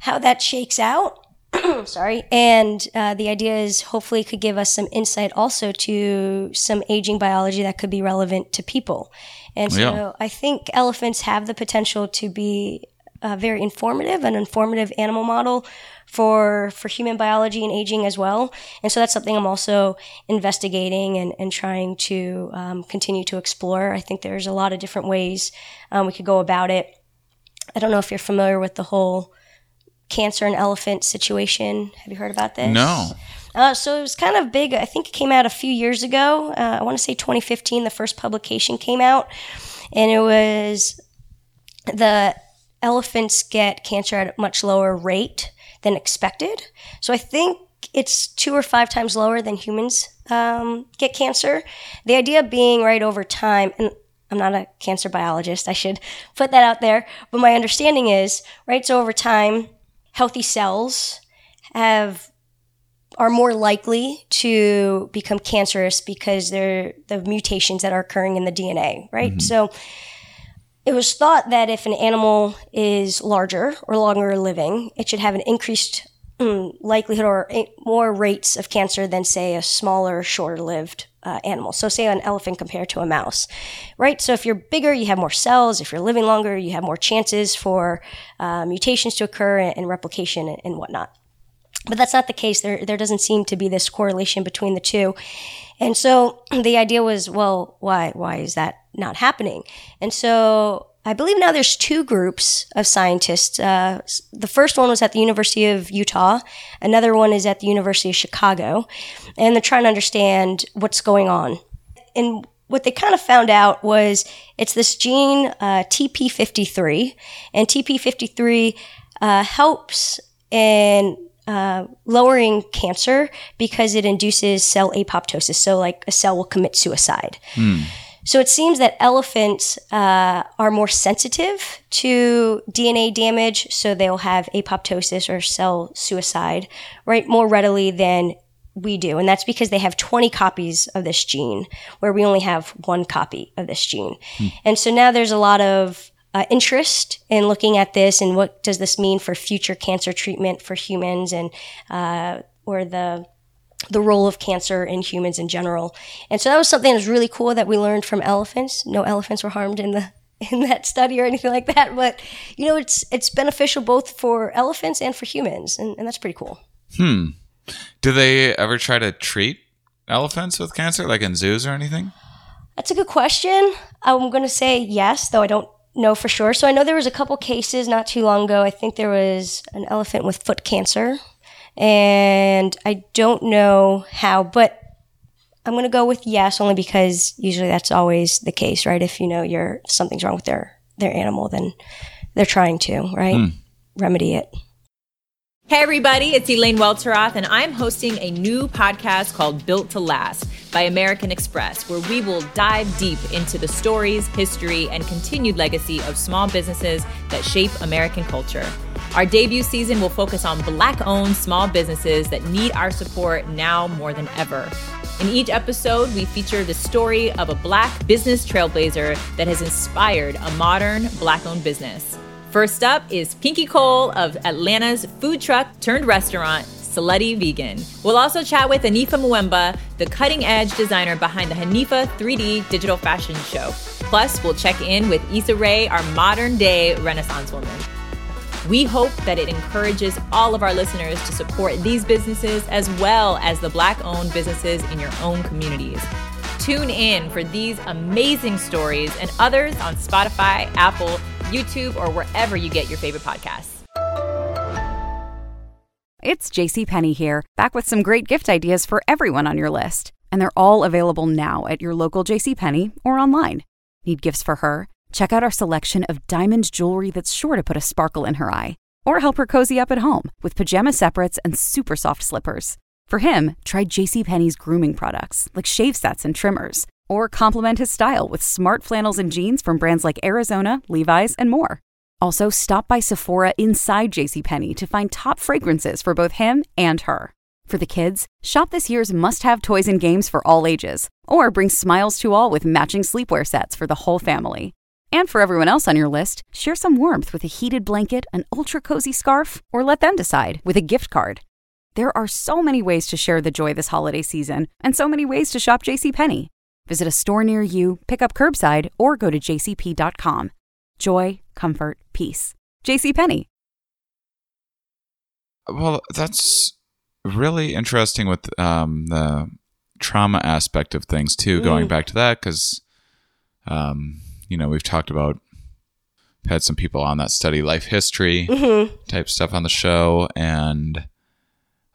how that shakes out. Sorry. And uh, the idea is hopefully could give us some insight also to some aging biology that could be relevant to people. And so Yeah. I think elephants have the potential to be uh, very informative, an informative animal model for for human biology and aging as well. And so that's something I'm also investigating and, and trying to um, continue to explore. I think there's a lot of different ways um, we could go about it. I don't know if you're familiar with the whole cancer and elephant situation. Have you heard about this? No. Uh, so it was kind of big. I think it came out a few years ago. Uh, I want to say 2015, the first publication came out. And it was the elephants get cancer at a much lower rate than expected. So I think it's two or five times lower than humans um, get cancer. The idea being, right, over time, and I'm not a cancer biologist, I should put that out there, but my understanding is, right, so over time, healthy cells have are more likely to become cancerous because they're the mutations that are occurring in the DNA, right? So it was thought that if an animal is larger or longer living, it should have an increased mm, likelihood or more rates of cancer than, say, a smaller, shorter lived uh, animal. So, say an elephant compared to a mouse, right? So, if you're bigger, you have more cells. If you're living longer, you have more chances for uh, mutations to occur and, and replication and, and whatnot. But that's not the case. There, there doesn't seem to be this correlation between the two. And so the idea was, well, why, why is that not happening? And so I believe now there's two groups of scientists. Uh, the first one was at the University of Utah. Another one is at the University of Chicago. And they're trying to understand what's going on. And what they kind of found out was it's this gene, uh, TP53. And TP53 uh, helps in uh, lowering cancer because it induces cell apoptosis. So, like a cell will commit suicide. So it seems that elephants uh, are more sensitive to DNA damage, so they'll have apoptosis or cell suicide, right, more readily than we do. And that's because they have 20 copies of this gene, where we only have one copy of this gene. And so now there's a lot of uh, interest in looking at this and what does this mean for future cancer treatment for humans and uh, or the the role of cancer in humans in general. And so that was something that was really cool that we learned from elephants. No elephants were harmed in the in that study or anything like that. But you know, it's it's beneficial both for elephants and for humans, and, and that's pretty cool. Hmm. Do they ever try to treat elephants with cancer, like in zoos or anything? That's a good question. I'm going to say yes, though I don't know for sure. So I know there was a couple cases not too long ago. I think there was an elephant with foot cancer, and I don't know how, but I'm going to go with yes only because usually that's always the case, right? If you know you're something's wrong with their their animal, then they're trying to, right? Hmm. Remedy it. Hey, everybody, it's Elaine Welteroth, and I'm hosting a new podcast called Built to Last by American Express, where we will dive deep into the stories, history, and continued legacy of small businesses that shape American culture. Our debut season will focus on Black owned small businesses that need our support now more than ever. In each episode, we feature the story of a Black business trailblazer that has inspired a modern Black owned business. First up is Pinky Cole of Atlanta's food truck turned restaurant, Slutty Vegan. We'll also chat with Hanifa Mwemba, the cutting edge designer behind the Hanifa 3D digital fashion show. Plus, we'll check in with Issa Rae, our modern day Renaissance woman. We hope that it encourages all of our listeners to support these businesses as well as the Black owned businesses in your own communities. Tune in for these amazing stories and others on Spotify, Apple, YouTube, or wherever you get your favorite podcasts. It's JCPenney here, back with some great gift ideas for everyone on your list. And they're all available now at your local JCPenney or online. Need gifts for her? Check out our selection of diamond jewelry that's sure to put a sparkle in her eye. Or help her cozy up at home with pajama separates and super soft slippers. For him, try JCPenney's grooming products, like shave sets and trimmers, or complement his style with smart flannels and jeans from brands like Arizona, Levi's, and more. Also, stop by Sephora inside JCPenney to find top fragrances for both him and her. For the kids, shop this year's must have toys and games for all ages, or bring smiles to all with matching sleepwear sets for the whole family. And for everyone else on your list, share some warmth with a heated blanket, an ultra cozy scarf, or let them decide with a gift card. There are so many ways to share the joy this holiday season, and so many ways to shop JCPenney. Visit a store near you, pick up curbside, or go to jcp.com. Joy, comfort, peace. JCPenney. Well, that's really interesting with um, the trauma aspect of things too. Going back to that, because um, you know we've talked about had some people on that study life history type stuff on the show, and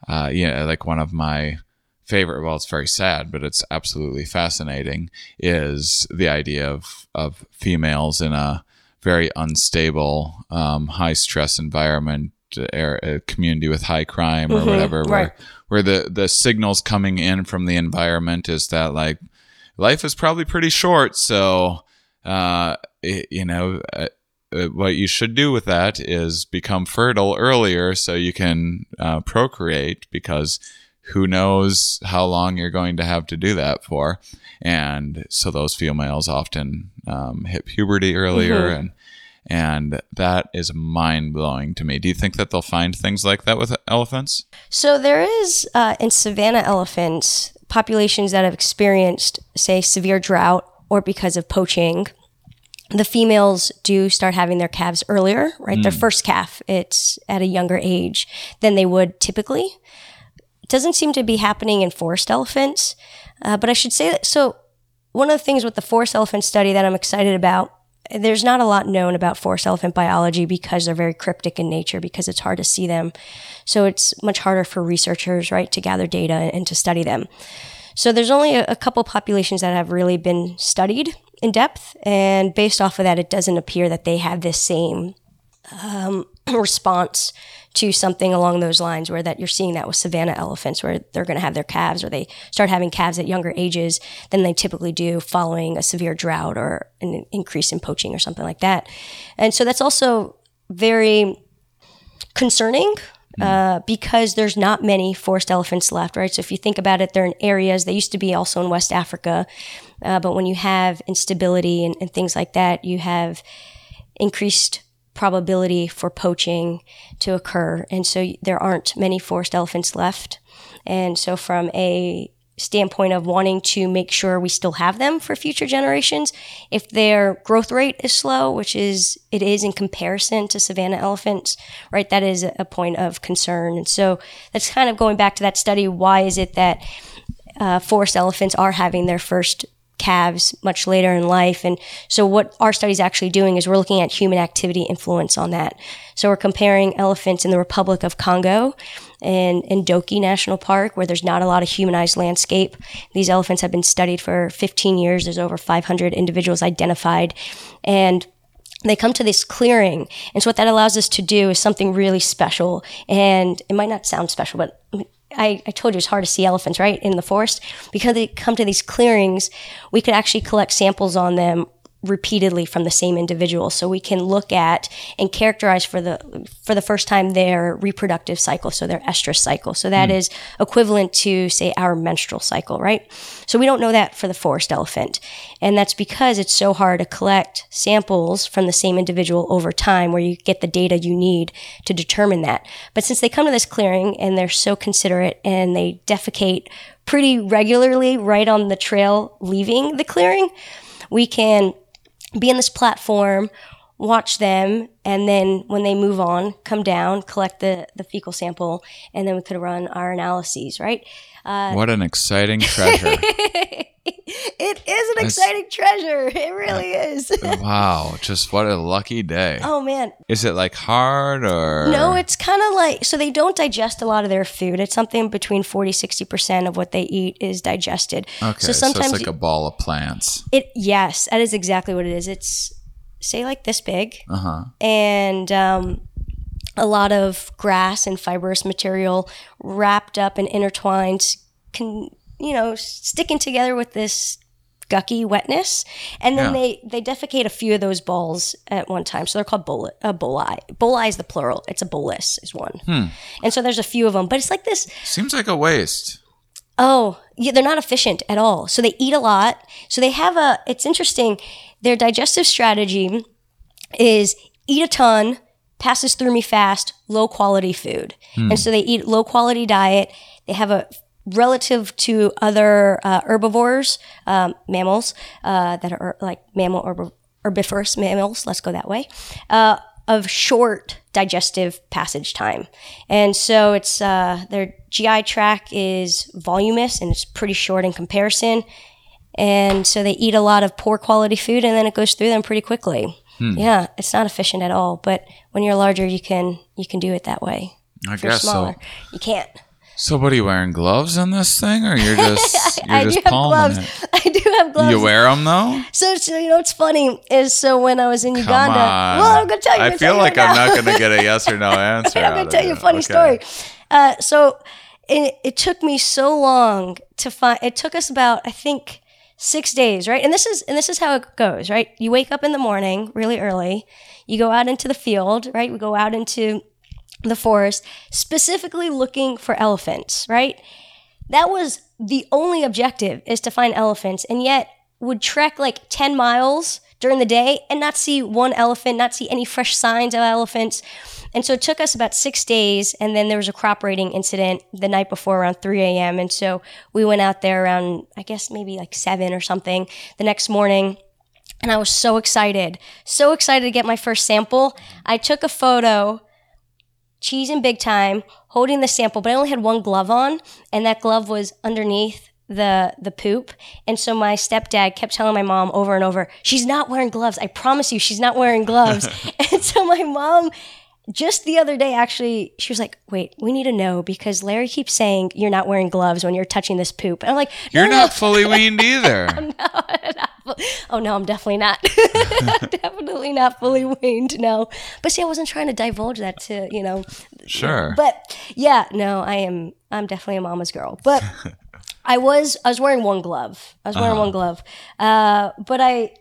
uh, yeah, like one of my favorite. Well, it's very sad, but it's absolutely fascinating. Is the idea of of females in a very unstable, um, high stress environment, a community with high crime or whatever, where right. where the the signals coming in from the environment is that like life is probably pretty short, so uh, you know. Uh, uh, what you should do with that is become fertile earlier so you can uh, procreate because who knows how long you're going to have to do that for and so those females often um, hit puberty earlier and and that is mind blowing to me. Do you think that they'll find things like that with elephants? So there is uh, in savanna elephants populations that have experienced, say, severe drought or because of poaching. The females do start having their calves earlier, right? Their first calf, it's at a younger age than they would typically. It doesn't seem to be happening in forest elephants, uh, but I should say that. So, one of the things with the forest elephant study that I'm excited about there's not a lot known about forest elephant biology because they're very cryptic in nature because it's hard to see them. So it's much harder for researchers, right, to gather data and to study them. So there's only a, a couple populations that have really been studied in depth, and based off of that, it doesn't appear that they have this same um, response to something along those lines where that you're seeing that with savanna elephants where they're going to have their calves or they start having calves at younger ages than they typically do following a severe drought or an increase in poaching or something like that. And so that's also very concerning uh, because there's not many forest elephants left, right? So if you think about it, they're in areas, they used to be also in West Africa, uh, but when you have instability and, and things like that, you have increased probability for poaching to occur. And so there aren't many forest elephants left. And so from a standpoint of wanting to make sure we still have them for future generations, if their growth rate is slow, which is it is in comparison to savanna elephants, right? That is a point of concern. And so that's kind of going back to that study. Why is it that uh, forest elephants are having their first calves much later in life. And so what our study is actually doing is we're looking at human activity influence on that. So we're comparing elephants in the Republic of Congo and in Ndoki National Park, where there's not a lot of humanized landscape. These elephants have been studied for 15 years. There's over 500 individuals identified. And they come to this clearing. And so what that allows us to do is something really special. And it might not sound special, but I, I told you it's hard to see elephants, right, in the forest. Because they come to these clearings, we could actually collect samples on them repeatedly from the same individual. So we can look at and characterize for the for the first time their reproductive cycle so their estrus cycle. So that hmm. is equivalent to say our menstrual cycle right? So we don't know that for the forest elephant. And that's because it's so hard to collect samples from the same individual over time where you get the data you need to determine that. But since they come to this clearing and they're so considerate and they defecate pretty regularly right on the trail leaving the clearing we can be in this platform, watch them, and then when they move on, come down, collect the, the fecal sample, and then we could run our analyses, right? Uh, what an exciting treasure! It is an exciting treasure. It really is. wow, just what a lucky day. oh man. Is it like hard or No, it's kind of like so they don't digest a lot of their food. It's something between 40 60% of what they eat is digested. okay? so sometimes it's like a ball of plants. it yes, that is exactly what it is. It's say like this big. Uh huh. and um, a lot of grass and fibrous material wrapped up and intertwined, can you know, sticking together with this gucky wetness, and then Yeah. they they defecate a few of those balls at one time. So they're called bol- uh, boli. Boli is the plural. It's a bolus is one, and so there's a few of them. But it's like this. Seems like a waste. Oh, yeah, they're not efficient at all. So they eat a lot. So they have a. It's interesting. Their digestive strategy is eat a ton, passes through me fast, low quality food, and so they eat low quality diet. They have a relative to other uh, herbivores, um, mammals uh, that are like mammal herb- herbivorous mammals. Let's go that way. Uh, of short digestive passage time, and so it's uh, their GI tract is voluminous and it's pretty short in comparison. And so they eat a lot of poor quality food, and then it goes through them pretty quickly. Yeah, it's not efficient at all. But when you're larger, you can you can do it that way. I If you're guess smaller, so. you can't. So, what are you wearing gloves on this thing, or you're just you're I just do have palming gloves. it? I do have gloves. You wear them though? So, so you know what's funny is so when I was in Uganda. on. Well, I'm gonna tell you. I I'm gonna feel tell you like right I'm now. not going to get a yes or no answer. I'm gonna of tell you a it. funny Okay. story. Uh, so it, it took me so long to find. It took us about I think six days, right? And this is and this is how it goes, right? You wake up in the morning really early. You go out into the field, right? We go out into the forest, specifically looking for elephants, right? That was the only objective is to find elephants, and yet would trek like 10 miles during the day and not see one elephant, not see any fresh signs of elephants. And so it took us about six days, and then there was a crop raiding incident the night before around 3 a.m. And so we went out there around, I guess, maybe like 7 or something the next morning. And I was so excited, so excited to get my first sample. I took a photo cheese in big time, holding the sample, but I only had one glove on, and that glove was underneath the the poop. And so my stepdad kept telling my mom over and over, "She's not wearing gloves. I promise you, she's not wearing gloves." and so my mom just the other day actually she was like wait we need to know because larry keeps saying you're not wearing gloves when you're touching this poop and i'm like no, You're no, not fully weaned either. oh no, I'm definitely not. definitely not fully weaned. No, but see, I wasn't trying to divulge that to you know. Sure. But yeah, no, I am. I'm definitely a mama's girl. But I was. I was wearing one glove. I was wearing Uh-huh. one glove. Uh, but I,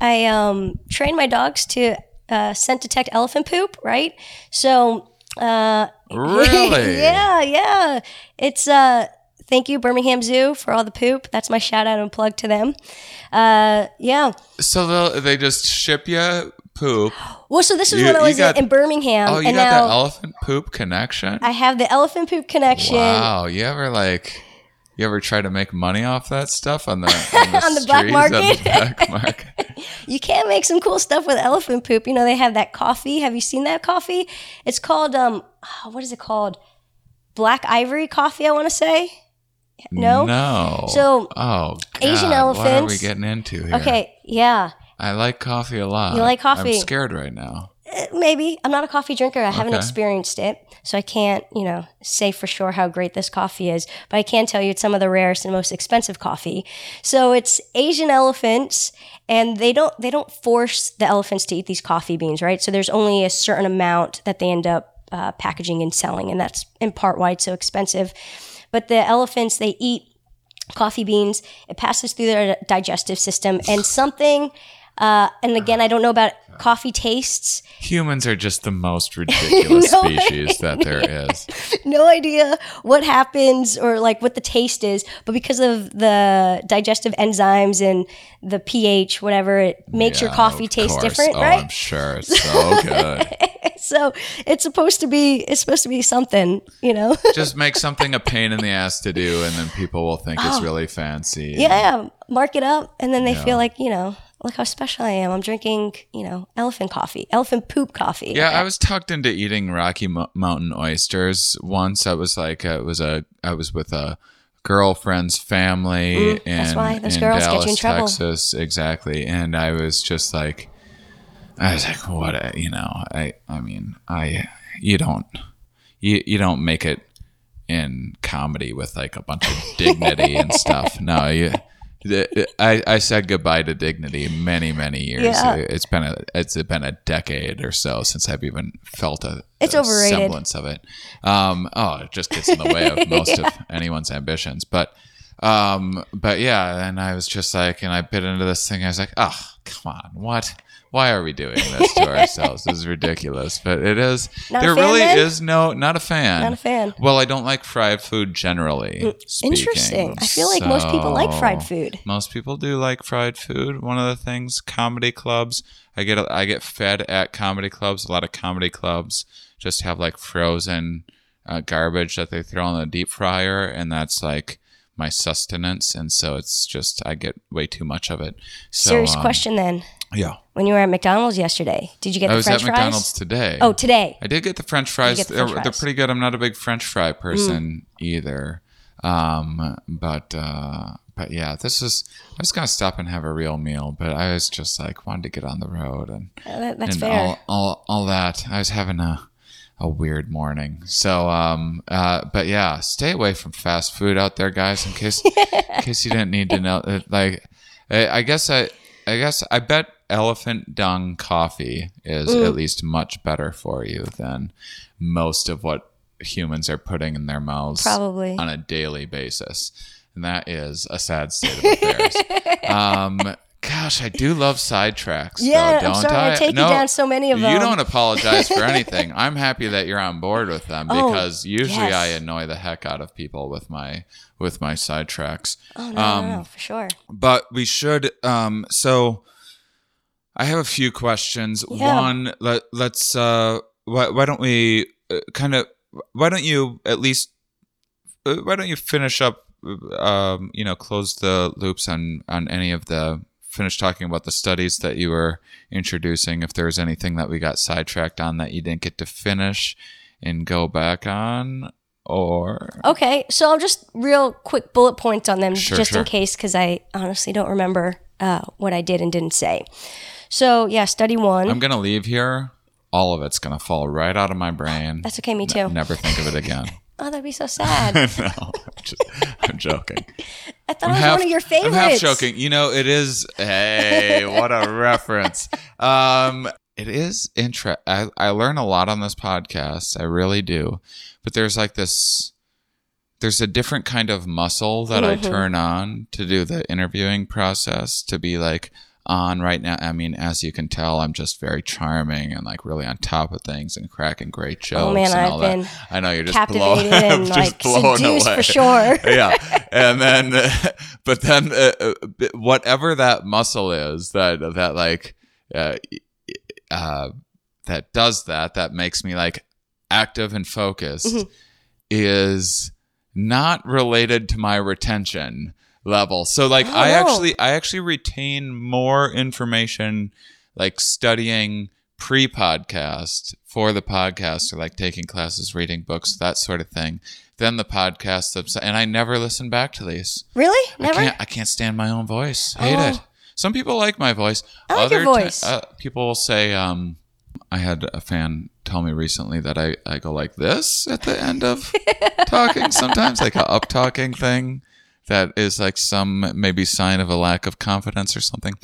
I um trained my dogs to uh, scent detect elephant poop. Right. So. Uh, Really? yeah, yeah. It's uh thank you Birmingham Zoo for all the poop. That's my shout out and plug to them. Uh yeah. so they just ship you poop. Well, so this is You- when I was got- in Birmingham Oh, you and got now that elephant poop connection? I have the elephant poop connection. Wow. You ever like you ever try to make money off that stuff on the on the, On the black on the market? black market? You can make some cool stuff with elephant poop. You know, they have that coffee. Have you seen that coffee? It's called um oh, what is it called? Black ivory coffee, I want to say. No? No. So, oh, Asian God, What are we getting into here? Okay, yeah. I like coffee a lot. You like coffee? I'm scared right now. Eh, Maybe. I'm not a coffee drinker. I haven't experienced it. So I can't, you know, say for sure how great this coffee is. But I can tell you it's some of the rarest and most expensive coffee. So it's Asian elephants and they don't they don't force the elephants to eat these coffee beans, right? So there's only a certain amount that they end up uh, packaging and selling, and that's in part why it's so expensive. But the elephants they eat coffee beans. It passes through their digestive system, and something. Uh, and again, I don't know about coffee tastes. Humans are just the most ridiculous No species that there is. no idea what happens or like what the taste is, but because of the digestive enzymes and the pH, whatever, it makes your coffee taste course. different, oh, right? I'm sure it's so good. so it's supposed to be it's supposed to be something, you know. just make something a pain in the ass to do, and then people will think it's really fancy. Oh. yeah, mark it up, and then they Yeah. feel like you know, look how special I am. I'm drinking, you know, elephant coffee, elephant poop coffee. Yeah, I was tucked into eating Rocky Mo- Mountain oysters once. I was like, uh, it was a, I was with a girlfriend's family Mm, in, that's why those girls get you Dallas, in trouble. Texas, exactly. And I was just like, I was like, what? A, you know, I, I mean, I, you don't, you, you don't make it in comedy with like a bunch of dignity and stuff. No, you. The- I, I said goodbye to dignity many many years. Yeah. It's been a it's been a decade or so since I've even felt a, It's a overrated. semblance of it. Um, oh, it just gets in the way of most of anyone's ambitions. But um, but yeah, and I was just like, and I bit into this thing. I was like, oh, come on, what? Why are we doing this to ourselves? This is ridiculous. But it is. Not there really then? is no, not a fan. Not a fan. Well, I don't like fried food generally. speaking. Interesting. I feel like most people like fried food. Most people do like fried food. One of the things, comedy clubs. I get I get fed at comedy clubs. A lot of comedy clubs just have like frozen uh, garbage that they throw in the deep fryer, and that's like my sustenance. And so it's just I get way too much of it. So, Serious um, question then. Yeah, When you were at McDonald's yesterday, did you get I the was French at fries? McDonald's today. Oh, today. I did get the French fries. the they're, French they're. Mm. pretty good. I'm not a big French fry person either. Um, but uh, but yeah, this is. I was gonna stop and have a real meal, but I was just like wanted to get on the road and Uh, that- that's and fair. all, all all that. I was having a a weird morning. So um uh but yeah, stay away from fast food out there, guys. In case in case you didn't need to know. uh, Like, I, I guess I I guess I bet elephant dung coffee is Mm. at least much better for you than most of what humans are putting in their mouths Probably. on a daily basis. And that is a sad state of affairs. um, gosh, I do love sidetracks. Yeah, though, I'm don't sorry I I? take you no, down so many of them. You don't apologize for anything. I'm happy that you're on board with them Oh, because usually yes. I annoy the heck out of people with my with my sidetracks. Oh, no, um, no, no, for sure. But we should. Um, so I have a few questions. Yeah. One, let let's. Uh, why why don't we uh, kind of? Why don't you at least? Uh, why don't you finish up? Um, you know, close the loops on on any of the. Finish talking about the studies that you were introducing. If there's anything that we got sidetracked on that you didn't get to finish, and go back on, or Okay, so I'll just real quick bullet points on them Sure, just sure. in case because I honestly don't remember uh, what I did and didn't say. So, yeah, study one. I'm gonna leave here. All of it's gonna fall right out of my brain. That's okay, me too. Never think of it again. Oh, that'd be so sad. no, I'm, just, I'm joking. I thought it was one of your favorites. I'm half joking. You know, it is. Hey, what a reference. Um, it is intra. I, I learn a lot on this podcast. I really do. But there's like this. There's a different kind of muscle that I Mhm. turn on to do the interviewing process to be like on right now. I mean, as you can tell, I'm just very charming and like really on top of things and cracking great jokes. Oh, man, and I've all that. been I know you're just captivated blown, and, just like, seduced for sure. yeah, and then, but then, uh, uh, whatever that muscle is that that like uh, uh, that does that, that makes me like active and focused, Mhm. is not related to my retention level. So like Oh, I no. actually I actually retain more information like studying pre-podcast for the podcast or like taking classes, reading books, that sort of thing, Then the podcast themselves. And I never listen back to these. Really? Never? I can't I can't stand my own voice. Hate Oh. it. Some people like my voice. I like your ti- voice. uh, people will say um I had a fan tell me recently that I, I go like this at the end of talking sometimes, like a up talking thing that is like some maybe sign of a lack of confidence or something.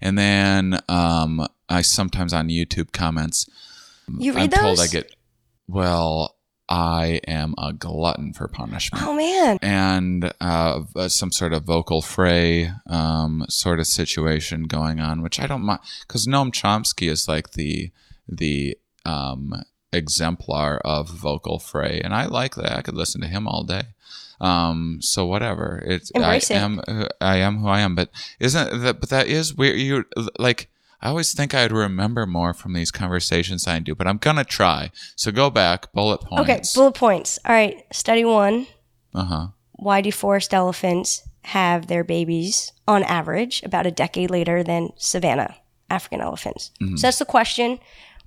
And then um, I sometimes on YouTube comments, You read I'm those? told I get, well, I am a glutton for punishment Oh, man. and uh, some sort of vocal fray um, sort of situation going on, which I don't mind because Noam Chomsky is like the the um, exemplar of vocal fray, and I like that. I could listen to him all day. Um, so whatever. It's Embrace I it. am uh, I am who I am, but isn't that? But that is weird. You like. I always think I'd remember more from these conversations I do, but I'm gonna try. So go back, bullet points. Okay, bullet points. All right, study one. uh huh. Why do forest elephants have their babies on average about a decade later than savanna African elephants? Mm-hmm. So that's the question.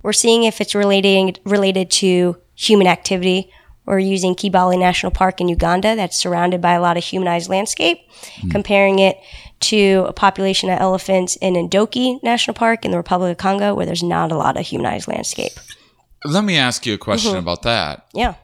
We're seeing if it's relating related to human activity. We're using Kibale National Park in Uganda that's surrounded by a lot of humanized landscape, Mm-hmm. comparing it to a population of elephants in Ndoki National Park in the Republic of Congo where there's not a lot of humanized landscape. Let me ask you a question Mhm. about that. Yeah.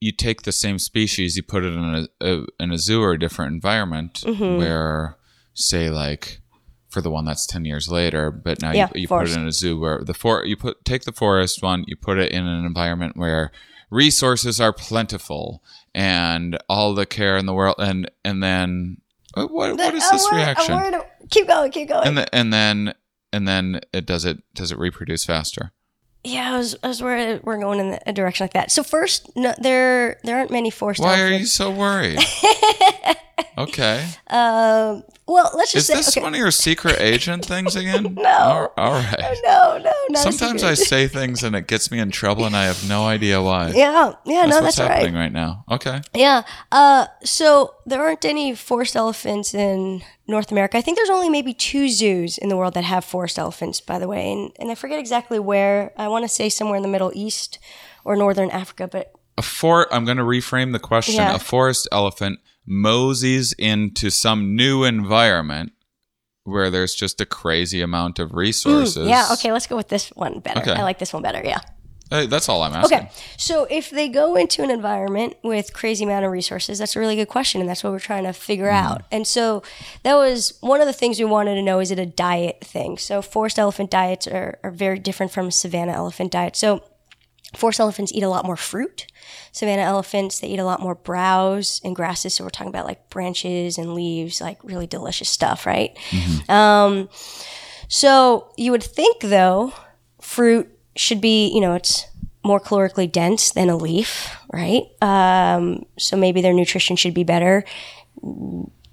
You take the same species, you put it in a, a in a zoo or a different environment Mhm. where say like for the one that's 10 years later but now Yeah, you, you put it in a zoo where the for you put take the forest one you put it in an environment where resources are plentiful and all the care in the world and and then uh, what what, what is this uh, worried- I'm uh, reaction Keep going, keep going. and the, and then and then it does it does it reproduce faster yeah, I was, I was worried we're going in a direction like that. So first, no, there there aren't many forced. why are you so worried okay Um, well, let's is just say. this okay. one of your secret agent things again No. all, right No, no, no. Sometimes I say things and it gets me in trouble and I have no idea why. Yeah, yeah, that's no, what's that's all right. happening right now. Okay. Yeah. Uh, so there aren't any forest elephants in North America. I think there's only maybe two zoos in the world that have forest elephants, by the way. And, and I forget exactly where. I want to say somewhere in the Middle East or Northern Africa, but A for I'm going to reframe the question. Yeah. A forest elephant moseys into some new environment where there's just a crazy amount of resources. Mm, yeah, okay, let's go with this one better. Okay. I like this one better, yeah. Hey, that's all I'm asking. Okay, so if they go into an environment with crazy amount of resources, that's a really good question, and that's what we're trying to figure out. And so that was one of the things we wanted to know: is it a diet thing? So forest elephant diets are, are very different from savanna elephant diets. So forest elephants eat a lot more fruit. Savanna elephants they eat a lot more browse and grasses. So we're talking about like branches and leaves, like really delicious stuff, right? Um, so you would think though, fruit should be, you know, it's more calorically dense than a leaf, right? Um, so maybe their nutrition should be better.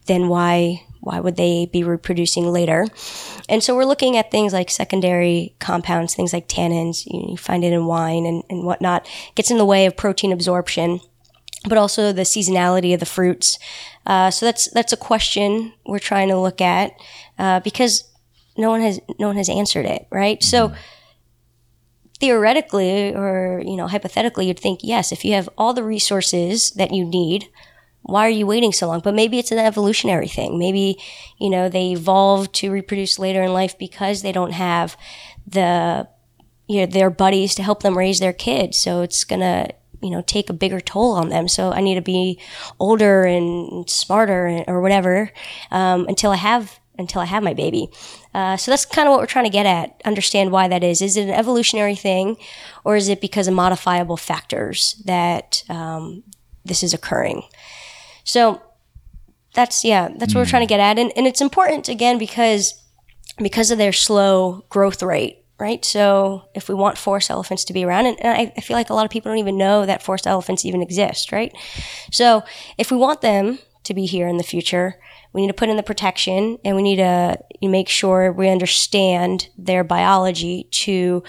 Then why why would they be reproducing later? And so we're looking at things like secondary compounds, things like tannins. You, find it in wine and, and whatnot. Gets in the way of protein absorption but also the seasonality of the fruits. Uh, so that's that's a question we're trying to look at uh, because no one has no one has answered it, right? So theoretically, or you know, hypothetically, you'd think yes, if you have all the resources that you need. Why are you waiting so long? But maybe it's an evolutionary thing. Maybe, you know, they evolve to reproduce later in life because they don't have the you know their buddies to help them raise their kids. So it's gonna you know take a bigger toll on them. So i need to be older and smarter or whatever um, until i have until i have my baby. Uh, so that's kind of what we're trying to get at understand why that is. Is it an evolutionary thing or is it because of modifiable factors that um, this is occurring so that's yeah that's what we're hmm. trying to get at and, and it's important again because because of their slow growth rate, right? So if we want forest elephants to be around, and, and I, I feel like a lot of people don't even know that forest elephants even exist, right? So if we want them to be here in the future, we need to put in the protection and we need to make sure we understand their biology to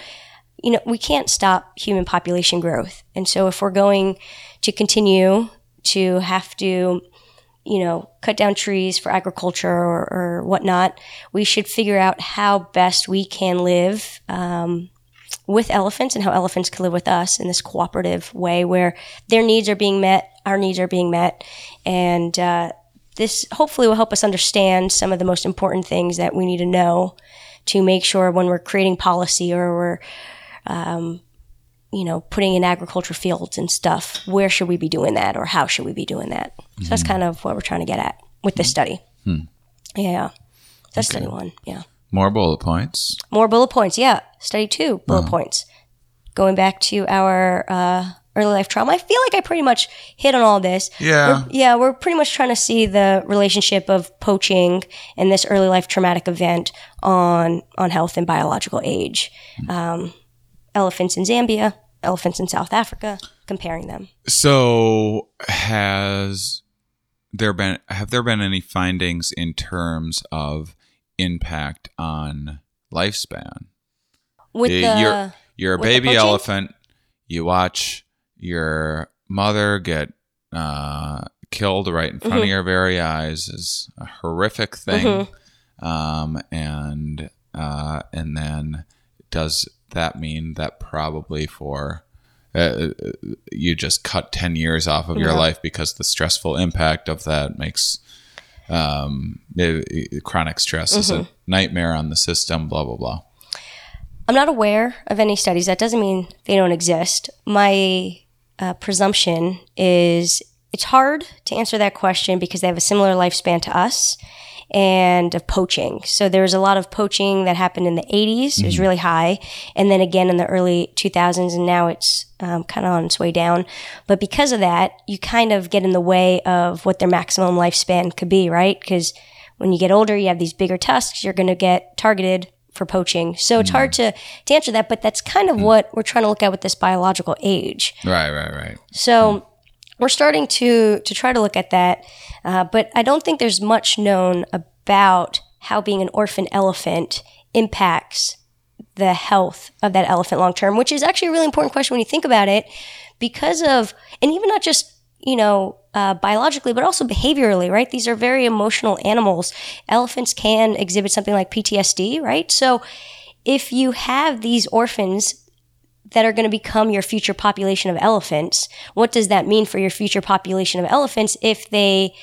you know, we can't stop human population growth. And so if we're going to continue to have to you know, cut down trees for agriculture or, or whatnot, we should figure out how best we can live um, with elephants and how elephants can live with us in this cooperative way where their needs are being met, our needs are being met, and uh, this hopefully will help us understand some of the most important things that we need to know to make sure when we're creating policy or we're um, you know, putting in agriculture fields and stuff, where should we be doing that or how should we be doing that? So that's kind of what we're trying to get at with this study. Yeah. That's study one. Yeah. More bullet points. More bullet points. Yeah. Study two, bullet points. Going back to our uh, early life trauma, I feel like I pretty much hit on all this. Yeah. We're- yeah. We're pretty much trying to see the relationship of poaching and this early life traumatic event on, on health and biological age. Um, elephants in Zambia, elephants in South Africa, comparing them. So has there been have there been any findings in terms of impact on lifespan? With Uh, the you're you're a baby elephant. You watch your mother get uh, killed right in front Mm-hmm. of your very eyes is a horrific thing. Um, and uh, and then does that mean that probably for uh, you just cut 10 years off of your life because the stressful impact of that makes um, it- it- chronic stress is Mm-hmm. a nightmare on the system blah blah blah I'm not aware of any studies. That doesn't mean they don't exist. My uh, presumption is it's hard to answer that question because they have a similar lifespan to us. And of poaching. So there was a lot of poaching that happened in the 80s. It was mm-hmm. really high. And then again in the early 2000s, and now it's um, kind of on its way down. But because of that, you kind of get in the way of what their maximum lifespan could be, right? Because when you get older, you have these bigger tusks, you're going to get targeted for poaching. So it's hard mm-hmm. to, to answer that, but that's kind of mm. what we're trying to look at with this biological age. Right, right, right. So mm. We're starting to to try to look at that, uh, but I don't think there's much known about how being an orphan elephant impacts the health of that elephant long term, which is actually a really important question when you think about it, because of and even not just you know uh, biologically, but also behaviorally, right? These are very emotional animals. Elephants can exhibit something like PTSD, right? So if you have these orphans that are going to become your future population of elephants. What does that mean for your future population of elephants if they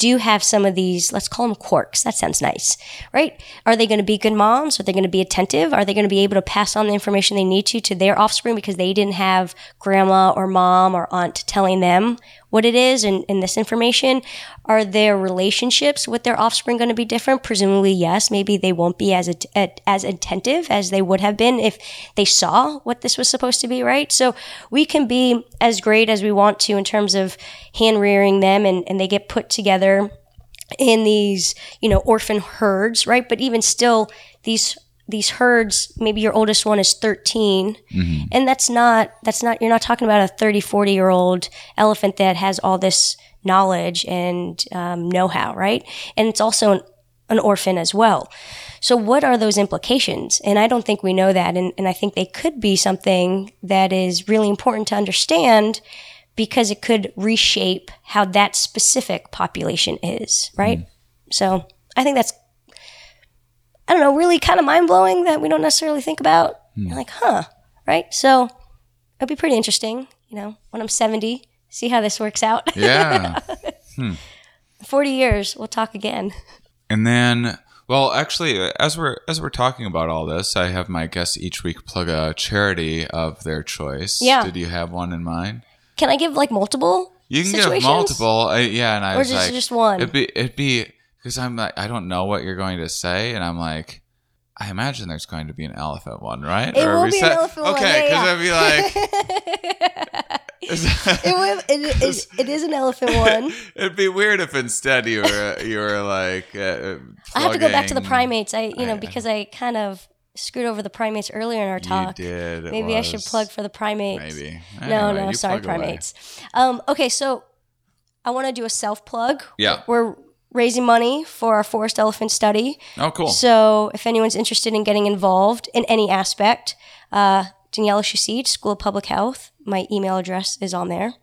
do have some of these, let's call them quirks. That sounds nice, right? Are they going to be good moms? Are they going to be attentive? Are they going to be able to pass on the information they need to to their offspring because they didn't have grandma or mom or aunt telling them what it is and, and this information? Are their relationships with their offspring going to be different? Presumably, yes. Maybe they won't be as as attentive as they would have been if they saw what this was supposed to be, right? So we can be as great as we want to in terms of hand rearing them, and, and they get put together in these you know orphan herds, right? But even still, these these herds maybe your oldest one is 13 and that's not that's not you're not talking about a 30 40 year old elephant that has all this knowledge and um, know-how right? And it's also an, an orphan as well. So what are those implications? And i don't think we know that. And, and i think they could be something that is really important to understand because it could reshape how that specific population is right? So i think that's I don't know, really kind of mind blowing that we don't necessarily think about. Hmm. You're like, huh, right? So it'd be pretty interesting, you know, when I'm 70, see how this works out. Yeah. Hmm. 40 years, we'll talk again. And then, well, actually, as we're as we're talking about all this, I have my guests each week plug a charity of their choice. Yeah. Did you have one in mind? Can I give like multiple? You can situations? give multiple. I, yeah, and I Or was just- like, just one? It'd be it'd be because I'm like, I don't know what you're going to say, and I'm like. I imagine there's going to be an elephant one, right? It Or will be an set- elephant one, Okay, yeah, because yeah. I'd be like, It, will, it, is, it is an elephant one. it'd be weird if instead you were you were like. Uh, I have to go back to the primates. I, you know, I- because I kind of screwed over the primates earlier in our talk. did, it Maybe I should plug for the primates. Maybe. No, no, sorry, primates. Um, okay, so I want to do a self plug. Yeah. We're raising money for our forest elephant study. Oh, cool. So if anyone's interested in getting involved in any aspect, uh, Daniella Chusyd, School of Public Health. My email address is on there.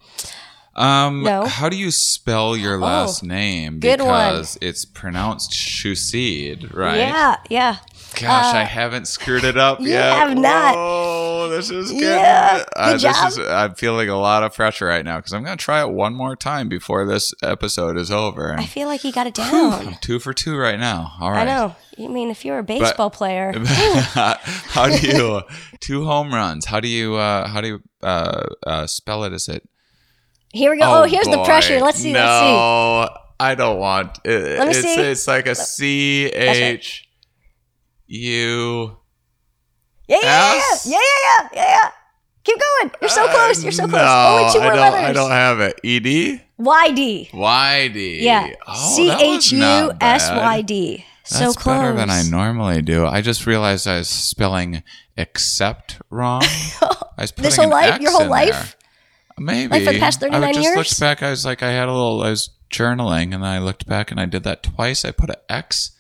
Um, No. how do you spell your last name? good one. it's pronounced Shuseed, right? Yeah, yeah. Gosh, I haven't screwed it up you yet. have not. Oh, this is good. Yeah, Uh, good this job. is, I'm feeling a lot of pressure right now because I'm going to try it one more time before this episode is over. I feel like you got it down. I'm two for two right now. All right. I know. You mean if you're a baseball player? how do you two home runs? How do you uh, how do you uh, uh, spell it? Is it? Here we go. Oh, here's the pressure. Let's see. No, Let's see. I don't want. It, Let me it's, see. It's like a C H U. Yeah, yeah, yeah, yeah, yeah, yeah, yeah, yeah. Keep going. You're so close. You're so Uh, close. Only two more I don't, letters. I don't have it. E D Y D. Y D. Yeah. Oh, C H U S. Y D. So That's close. better than I normally do. I just realized I was spelling accept wrong. I was This whole life? X Your whole life? there. Maybe. Like for the past thirty nine years. I just looked back. I was like, I had a little. I was journaling, and I looked back, and I did that twice. I put an X.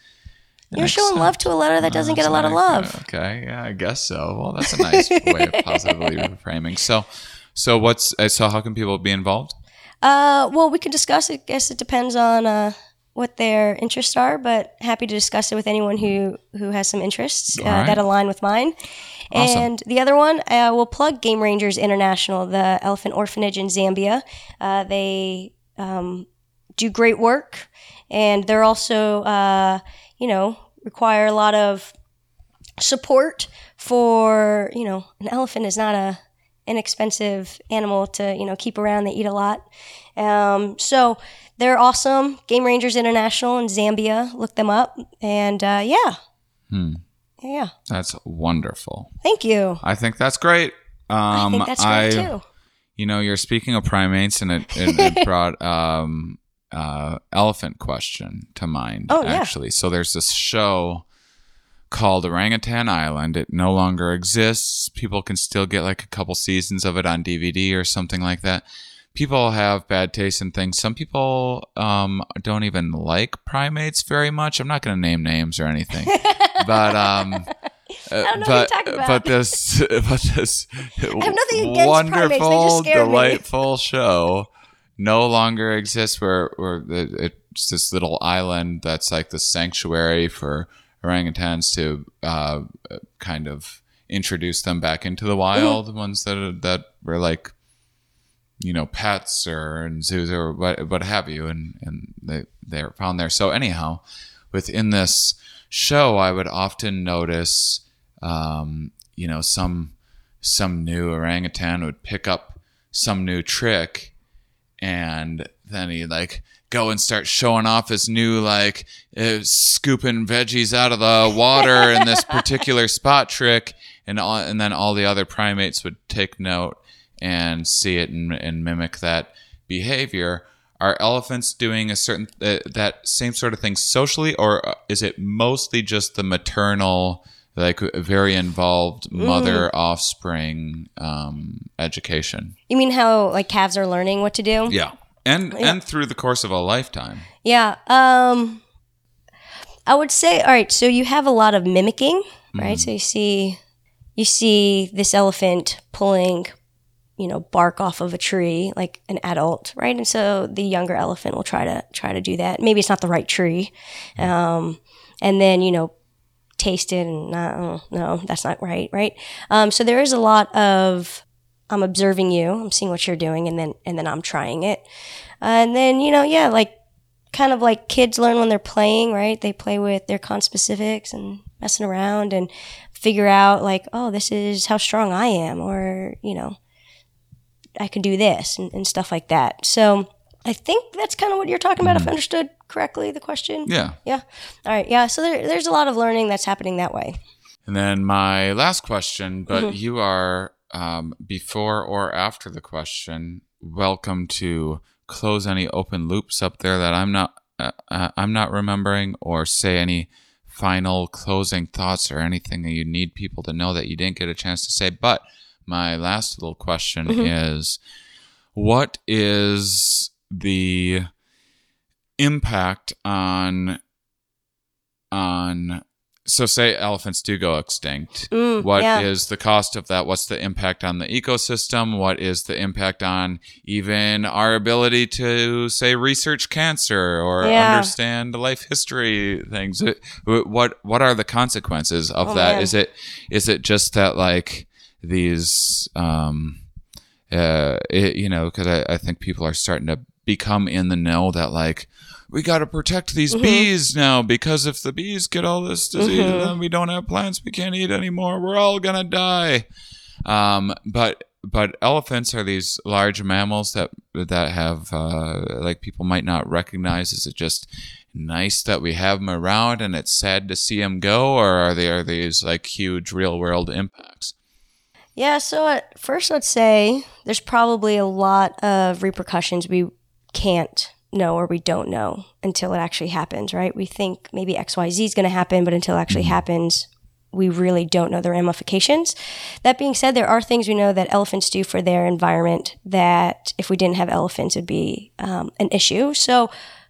You're showing love to a letter that doesn't get a lot of love. Okay, yeah, I guess so. Well, that's a nice way of positively reframing. So, so what's uh, so? How can people be involved? Uh, well, we can discuss it. I guess it depends on uh, what their interests are, but happy to discuss it with anyone who who has some interests uh, right. that align with mine. Awesome. And the other one, uh, we'll plug Game Rangers International, the elephant orphanage in Zambia. Uh, they um, do great work, and they're also, uh, you know, require a lot of support for, you know, an elephant is not a inexpensive animal to you know keep around. They eat a lot, um, so they're awesome. Game Rangers International in Zambia. Look them up, and uh, yeah, Hmm. yeah. That's wonderful. Thank you. I think that's great. Um, I think that's great too. You know, you're speaking of primates, and it, it, it brought um, uh, elephant question to mind. Oh, yeah. actually, so there's this show called Orangutan Island. It no longer exists. People can still get like a couple seasons of it on DVD or something like that. People have bad taste in things. Some people um, don't even like primates very much. I'm not going to name names or anything, but um, uh, don't know what but you're talking about. but this but this have nothing against primates, wonderful, delightful show no longer exists. Where where it's this little island that's like the sanctuary for orangutans to uh, kind of introduce them back into the wild. Ones that that were like you know pets or in zoos or what what have you, and and they they're found there. So anyhow, within this show, I would often notice, um, you know, some some new orangutan would pick up some new trick, and then he like go and start showing off his new like uh, scooping veggies out of the water in this particular spot trick, and all, and then all the other primates would take note and see it and, and mimic that behavior. Are elephants doing a certain uh, that same sort of thing socially, or uh, is it mostly just the maternal, like very involved mother offspring um, education? You mean how like calves are learning what to do? Yeah, and and through the course of a lifetime. Yeah. Um, I would say, all right. So you have a lot of mimicking, right? So you see, you see this elephant pulling, you know, bark off of a tree like an adult, right? And so the younger elephant will try to try to do that. Maybe it's not the right tree, um, and then you know, taste it and no, no, that's not right, right? Um, so there is a lot of I'm observing you, I'm seeing what you're doing, and then and then I'm trying it, uh, and then you know, yeah, like kind of like kids learn when they're playing, right? They play with their conspecifics and messing around and figure out like, oh, this is how strong I am, or you know, I can do this and, and stuff like that. So I think that's kind of what you're talking about, if I mm-hmm. understood correctly the question. Yeah. Yeah. All right. Yeah. So there, there's a lot of learning that's happening that way. And then my last question, but you are um, before or after the question. Welcome to close any open loops up there that I'm not uh, uh, I'm not remembering, or say any final closing thoughts or anything that you need people to know that you didn't get a chance to say. But my last little question is, what is the impact on on so say elephants do go extinct Mm, What is yeah. the cost of that what's the impact on the ecosystem what is the impact on even our ability to say research cancer or Yeah. understand life history things what what are the consequences of Oh, that? man. Is it is it just that like these um uh it, you know because I, I think people are starting to become in the know that like we got to protect these Mm-hmm. bees now because if the bees get all this disease Mm-hmm. then we don't have plants we can't eat anymore we're all gonna die um but but elephants are these large mammals that that have uh, like people might not recognize is it just nice that we have them around and it's sad to see them go or are they are these like huge real world impacts Yeah, so at first I'd say there's probably a lot of repercussions we can't know or we don't know until it actually happens, right? We think maybe XYZ is going to happen, but until it actually happens, we really don't know the ramifications. That being said, there are things we know that elephants do for their environment that if we didn't have elephants, would be um, an issue. So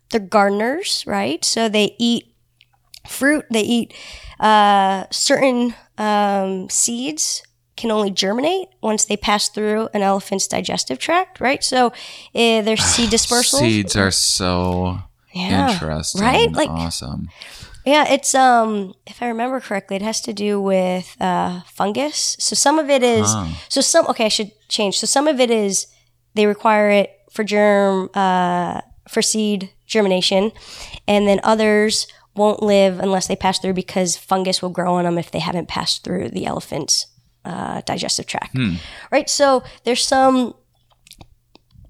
they're gardeners, right? So they eat fruit, they eat uh, certain um, seeds can only germinate once they pass through an elephant's digestive tract, right? So uh, their seed dispersal. seeds are so Yeah, interesting right? Like- awesome Yeah, it's um if I remember correctly, it has to do with uh fungus. So some of it is so some okay, I should change. So some of it is they require it for germ uh for seed germination and then others won't live unless they pass through because fungus will grow on them if they haven't passed through the elephant's uh, digestive tract. Right. So there's some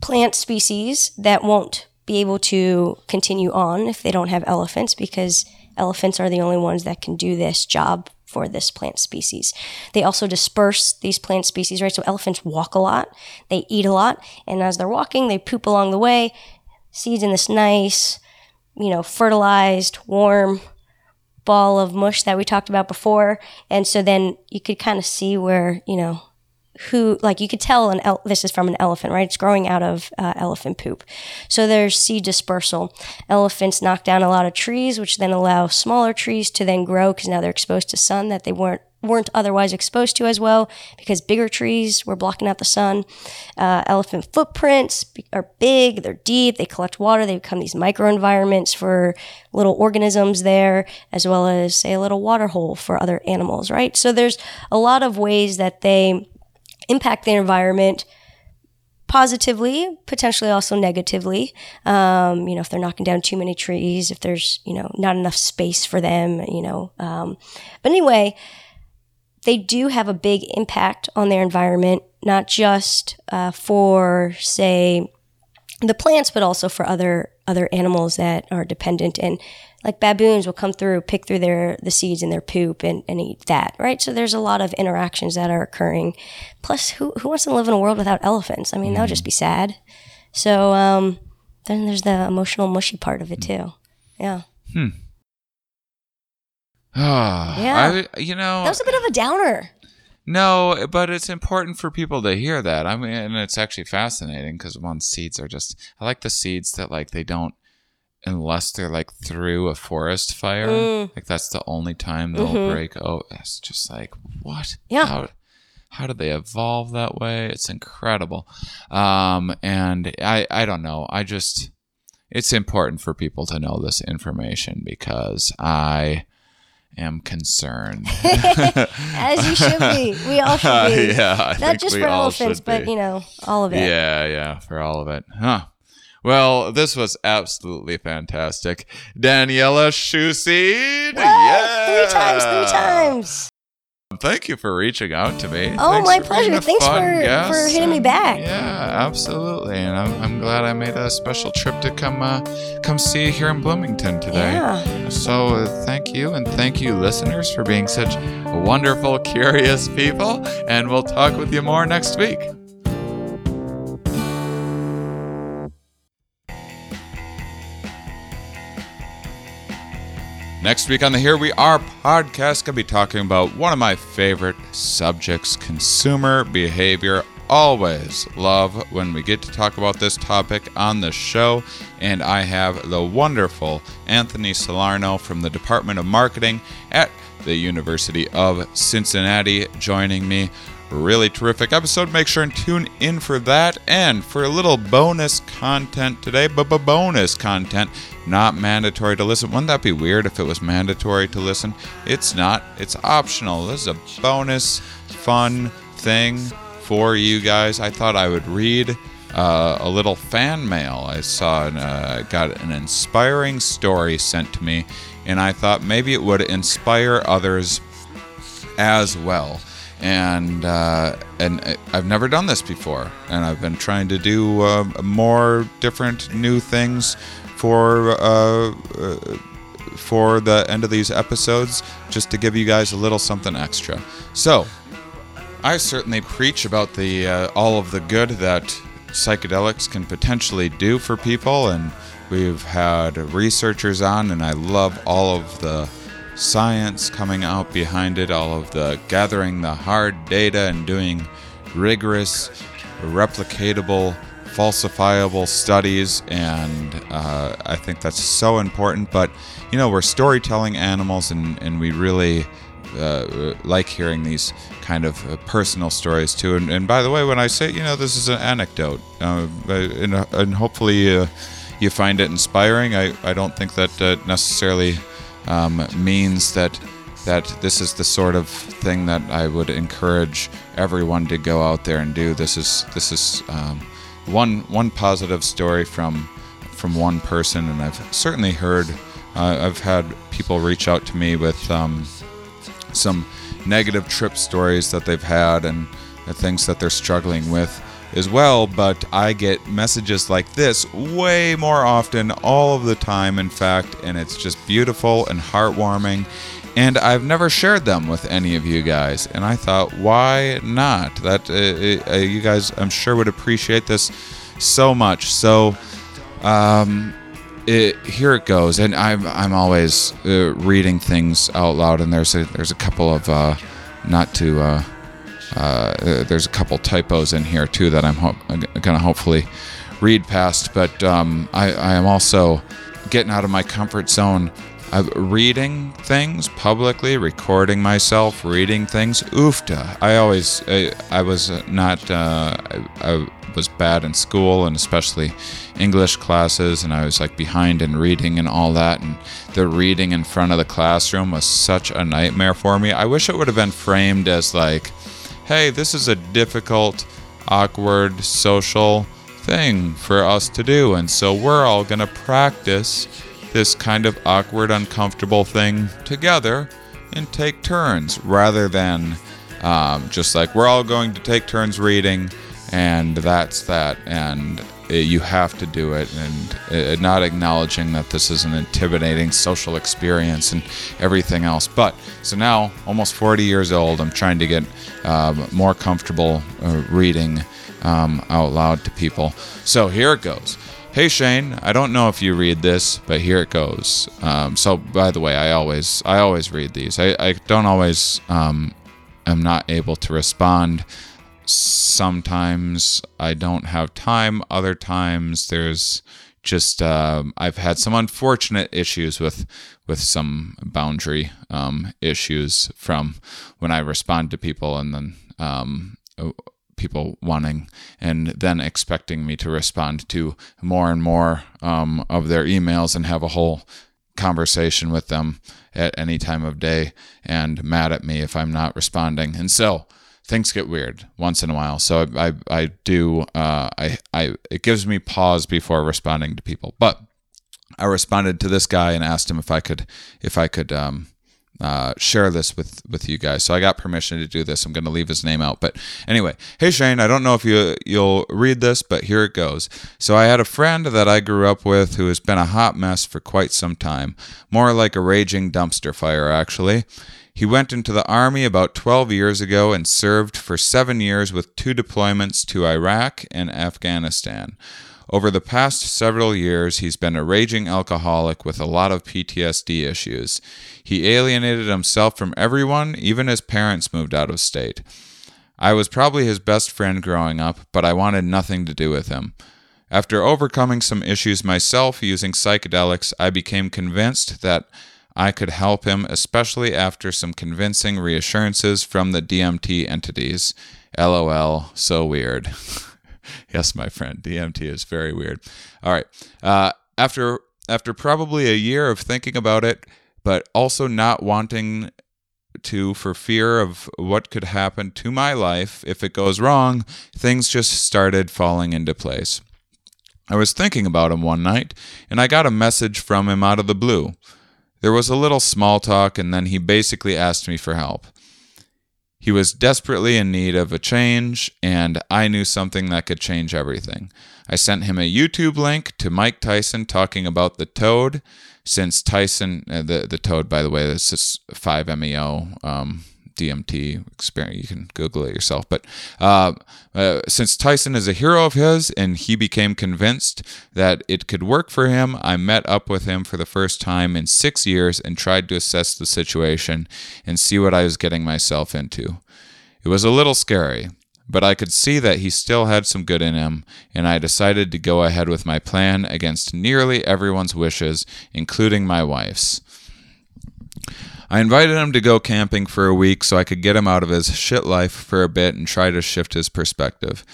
plant species that won't be able to continue on if they don't have elephants because elephants are the only ones that can do this job for this plant species. They also disperse these plant species, right? So elephants walk a lot, they eat a lot, and as they're walking, they poop along the way, seeds in this nice, you know, fertilized, warm ball of mush that we talked about before. And so then you could kind of see where, you know, who like you could tell an el- this is from an elephant right? It's growing out of uh, elephant poop. So there's seed dispersal. Elephants knock down a lot of trees which then allow smaller trees to then grow because now they're exposed to sun that they weren't weren't otherwise exposed to as well because bigger trees were blocking out the sun uh, elephant footprints are big they're deep they collect water they become these microenvironments for little organisms there as well as say a little water hole for other animals right so there's a lot of ways that they impact the environment positively, potentially also negatively. Um, you know, if they're knocking down too many trees, if there's, you know, not enough space for them, you know. Um, but anyway, they do have a big impact on their environment, not just uh, for, say, the plants, but also for other other animals that are dependent and like baboons will come through, pick through their the seeds in their poop and, and eat that, right? So there's a lot of interactions that are occurring. Plus, who who wants to live in a world without elephants? I mean, that would just be sad. So um, then there's the emotional mushy part of it too. Yeah, Ah, Yeah. I, you know, that was a bit of a downer. No, but it's important for people to hear that. I mean, and it's actually fascinating because one seeds are just. I like the seeds that like they don't, unless they're like through a forest fire. Mm. Like that's the only time they'll break. Oh, it's just like what? Mm-hmm. Yeah. How, how did they evolve that way? It's incredible. Um, and I I don't know. I just it's important for people to know this information because I am concerned. As you should be. We all should be. yeah, I Not just for all elephants, but you know, all of it. Yeah, yeah, for all of it. Huh. Well, this was absolutely fantastic. Daniella Chusyd. Yeah. Three times, three times. Thank you for reaching out to me. Oh, Thanks my pleasure. Thanks for- guest. for hitting me back. Yeah, absolutely. And I'm, I'm glad I made a special trip to come uh, come see you here in Bloomington today. Yeah. So uh, thank you, and thank you, listeners, for being such wonderful, curious people. And we'll talk with you more next week. Next week on the Here We Are podcast, gonna be talking about one of my favorite subjects, consumer behavior. Always love when we get to talk about this topic on the show, and I have the wonderful Anthony Salerno from the Department of Marketing at the University of Cincinnati joining me. Really terrific episode. Make sure and tune in for that and for a little bonus content today. But bonus content, not mandatory to listen. Wouldn't that be weird if it was mandatory to listen? It's not. It's optional. This is a bonus, fun thing for you guys. I thought I would read uh, a little fan mail. I saw, an, uh, got an inspiring story sent to me, and I thought maybe it would inspire others as well. And uh, and I've never done this before, and I've been trying to do uh, more different new things for uh, uh, for the end of these episodes, just to give you guys a little something extra. So I certainly preach about the uh, all of the good that psychedelics can potentially do for people, and we've had researchers on, and I love all of the science coming out behind it, all of the gathering the hard data and doing rigorous, replicatable, falsifiable studies, and uh, I think that's so important. But you know, we're storytelling animals, and and we really uh, like hearing these kind of uh, personal stories too. And, and by the way, when I say, you know, this is an anecdote, uh, and, and hopefully uh, you find it inspiring. I, I don't think that uh, necessarily um, means that that this is the sort of thing that I would encourage everyone to go out there and do. This is this is um, one one positive story from from one person, and I've certainly heard. Uh, I've had people reach out to me with. Um, some negative trip stories that they've had and the things that they're struggling with as well. But I get messages like this way more often, all of the time, in fact, and it's just beautiful and heartwarming. And I've never shared them with any of you guys, and I thought, why not? That uh, uh, you guys, I'm sure, would appreciate this so much. So, um, it, here it goes, and I'm I'm always uh, reading things out loud, and there's a there's a couple of uh, not to uh, uh, there's a couple typos in here too that I'm ho- gonna hopefully read past, but um, I I am also getting out of my comfort zone. I'm reading things publicly, recording myself, reading things. Oofta! I always, I, I was not, uh, I, I was bad in school and especially English classes, and I was like behind in reading and all that. And the reading in front of the classroom was such a nightmare for me. I wish it would have been framed as like, hey, this is a difficult, awkward, social thing for us to do, and so we're all gonna practice this kind of awkward, uncomfortable thing together and take turns rather than um, just like we're all going to take turns reading and that's that and you have to do it and it, not acknowledging that this is an intimidating social experience and everything else but so now almost 40 years old i'm trying to get um, more comfortable uh, reading um, out loud to people so here it goes Hey Shane, I don't know if you read this, but here it goes. Um, so, by the way, I always I always read these. I, I don't always um, am not able to respond. Sometimes I don't have time. Other times there's just um, I've had some unfortunate issues with with some boundary um, issues from when I respond to people, and then um, people wanting and then expecting me to respond to more and more um, of their emails and have a whole conversation with them at any time of day and mad at me if I'm not responding. And so things get weird once in a while. So I, I, I do, uh, I, I, it gives me pause before responding to people. But I responded to this guy and asked him if I could, if I could, um, uh, share this with with you guys. So I got permission to do this. I'm going to leave his name out, but anyway, hey Shane, I don't know if you you'll read this, but here it goes. So I had a friend that I grew up with who has been a hot mess for quite some time, more like a raging dumpster fire actually. He went into the army about 12 years ago and served for 7 years with two deployments to Iraq and Afghanistan. Over the past several years, he's been a raging alcoholic with a lot of PTSD issues. He alienated himself from everyone, even his parents moved out of state. I was probably his best friend growing up, but I wanted nothing to do with him. After overcoming some issues myself using psychedelics, I became convinced that I could help him, especially after some convincing reassurances from the DMT entities. LOL, so weird. yes, my friend, DMT is very weird. All right. Uh, after after probably a year of thinking about it, but also not wanting to for fear of what could happen to my life if it goes wrong, things just started falling into place. I was thinking about him one night, and I got a message from him out of the blue. There was a little small talk, and then he basically asked me for help. He was desperately in need of a change, and I knew something that could change everything. I sent him a YouTube link to Mike Tyson talking about the toad, since Tyson, uh, the, the toad, by the way, this is 5-MeO. Um, DMT experience. You can Google it yourself. But uh, uh, since Tyson is a hero of his and he became convinced that it could work for him, I met up with him for the first time in six years and tried to assess the situation and see what I was getting myself into. It was a little scary, but I could see that he still had some good in him, and I decided to go ahead with my plan against nearly everyone's wishes, including my wife's. I invited him to go camping for a week so I could get him out of his shit life for a bit and try to shift his perspective.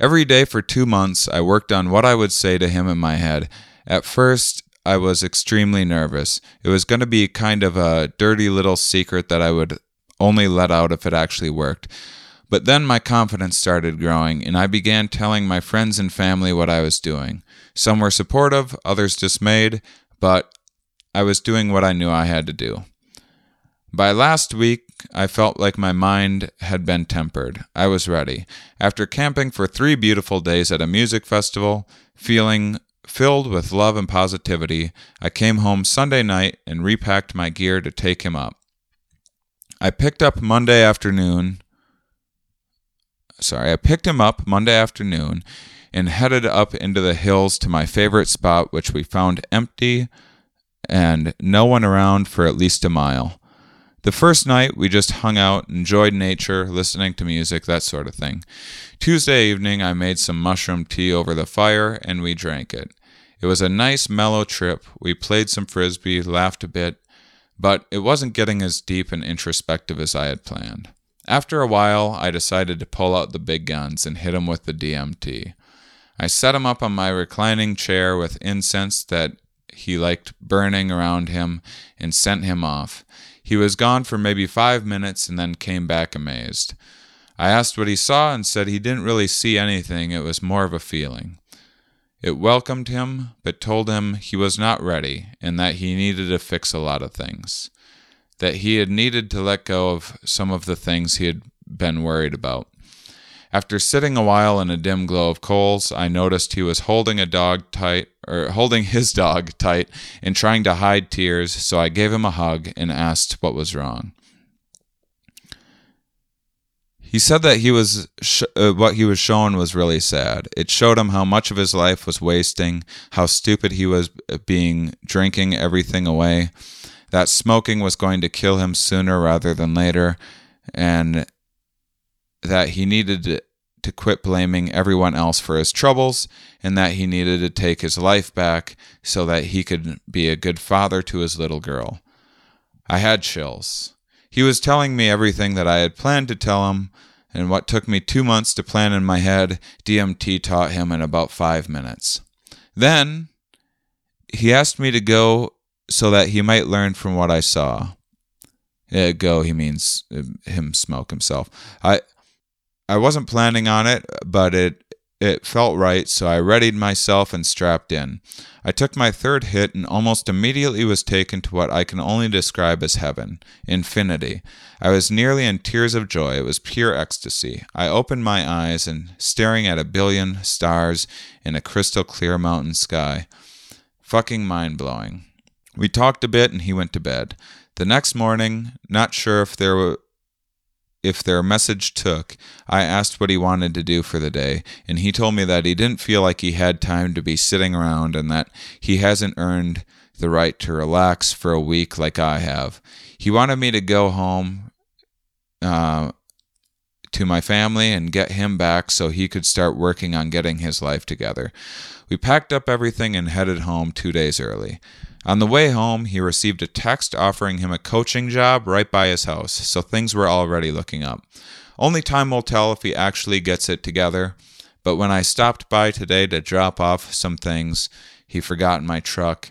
Every day for two months, I worked on what I would say to him in my head. At first, I was extremely nervous. It was going to be kind of a dirty little secret that I would only let out if it actually worked. But then my confidence started growing, and I began telling my friends and family what I was doing. Some were supportive, others dismayed, but I was doing what I knew I had to do. By last week, I felt like my mind had been tempered. I was ready. After camping for three beautiful days at a music festival, feeling filled with love and positivity, I came home Sunday night and repacked my gear to take him up. I picked up Monday afternoon. Sorry, I picked him up Monday afternoon and headed up into the hills to my favorite spot, which we found empty and no one around for at least a mile. The first night, we just hung out, enjoyed nature, listening to music, that sort of thing. Tuesday evening, I made some mushroom tea over the fire and we drank it. It was a nice, mellow trip. We played some frisbee, laughed a bit, but it wasn't getting as deep and introspective as I had planned. After a while, I decided to pull out the big guns and hit him with the DMT. I set him up on my reclining chair with incense that he liked burning around him and sent him off. He was gone for maybe five minutes and then came back amazed. I asked what he saw and said he didn't really see anything, it was more of a feeling. It welcomed him, but told him he was not ready and that he needed to fix a lot of things. That he had needed to let go of some of the things he had been worried about. After sitting a while in a dim glow of coals, I noticed he was holding a dog tight or holding his dog tight and trying to hide tears, so I gave him a hug and asked what was wrong. He said that he was sh- uh, what he was shown was really sad. It showed him how much of his life was wasting, how stupid he was uh, being drinking everything away, that smoking was going to kill him sooner rather than later, and that he needed to, quit blaming everyone else for his troubles and that he needed to take his life back so that he could be a good father to his little girl. I had chills. He was telling me everything that I had planned to tell him, and what took me two months to plan in my head, DMT taught him in about five minutes. Then he asked me to go so that he might learn from what I saw. Uh, go, he means uh, him smoke himself. I I wasn't planning on it, but it it felt right, so I readied myself and strapped in. I took my third hit and almost immediately was taken to what I can only describe as heaven, infinity. I was nearly in tears of joy. It was pure ecstasy. I opened my eyes and staring at a billion stars in a crystal clear mountain sky. Fucking mind blowing. We talked a bit and he went to bed. The next morning, not sure if there were if their message took, I asked what he wanted to do for the day, and he told me that he didn't feel like he had time to be sitting around and that he hasn't earned the right to relax for a week like I have. He wanted me to go home uh, to my family and get him back so he could start working on getting his life together. We packed up everything and headed home two days early. On the way home, he received a text offering him a coaching job right by his house, so things were already looking up. Only time will tell if he actually gets it together, but when I stopped by today to drop off some things, he forgot my truck.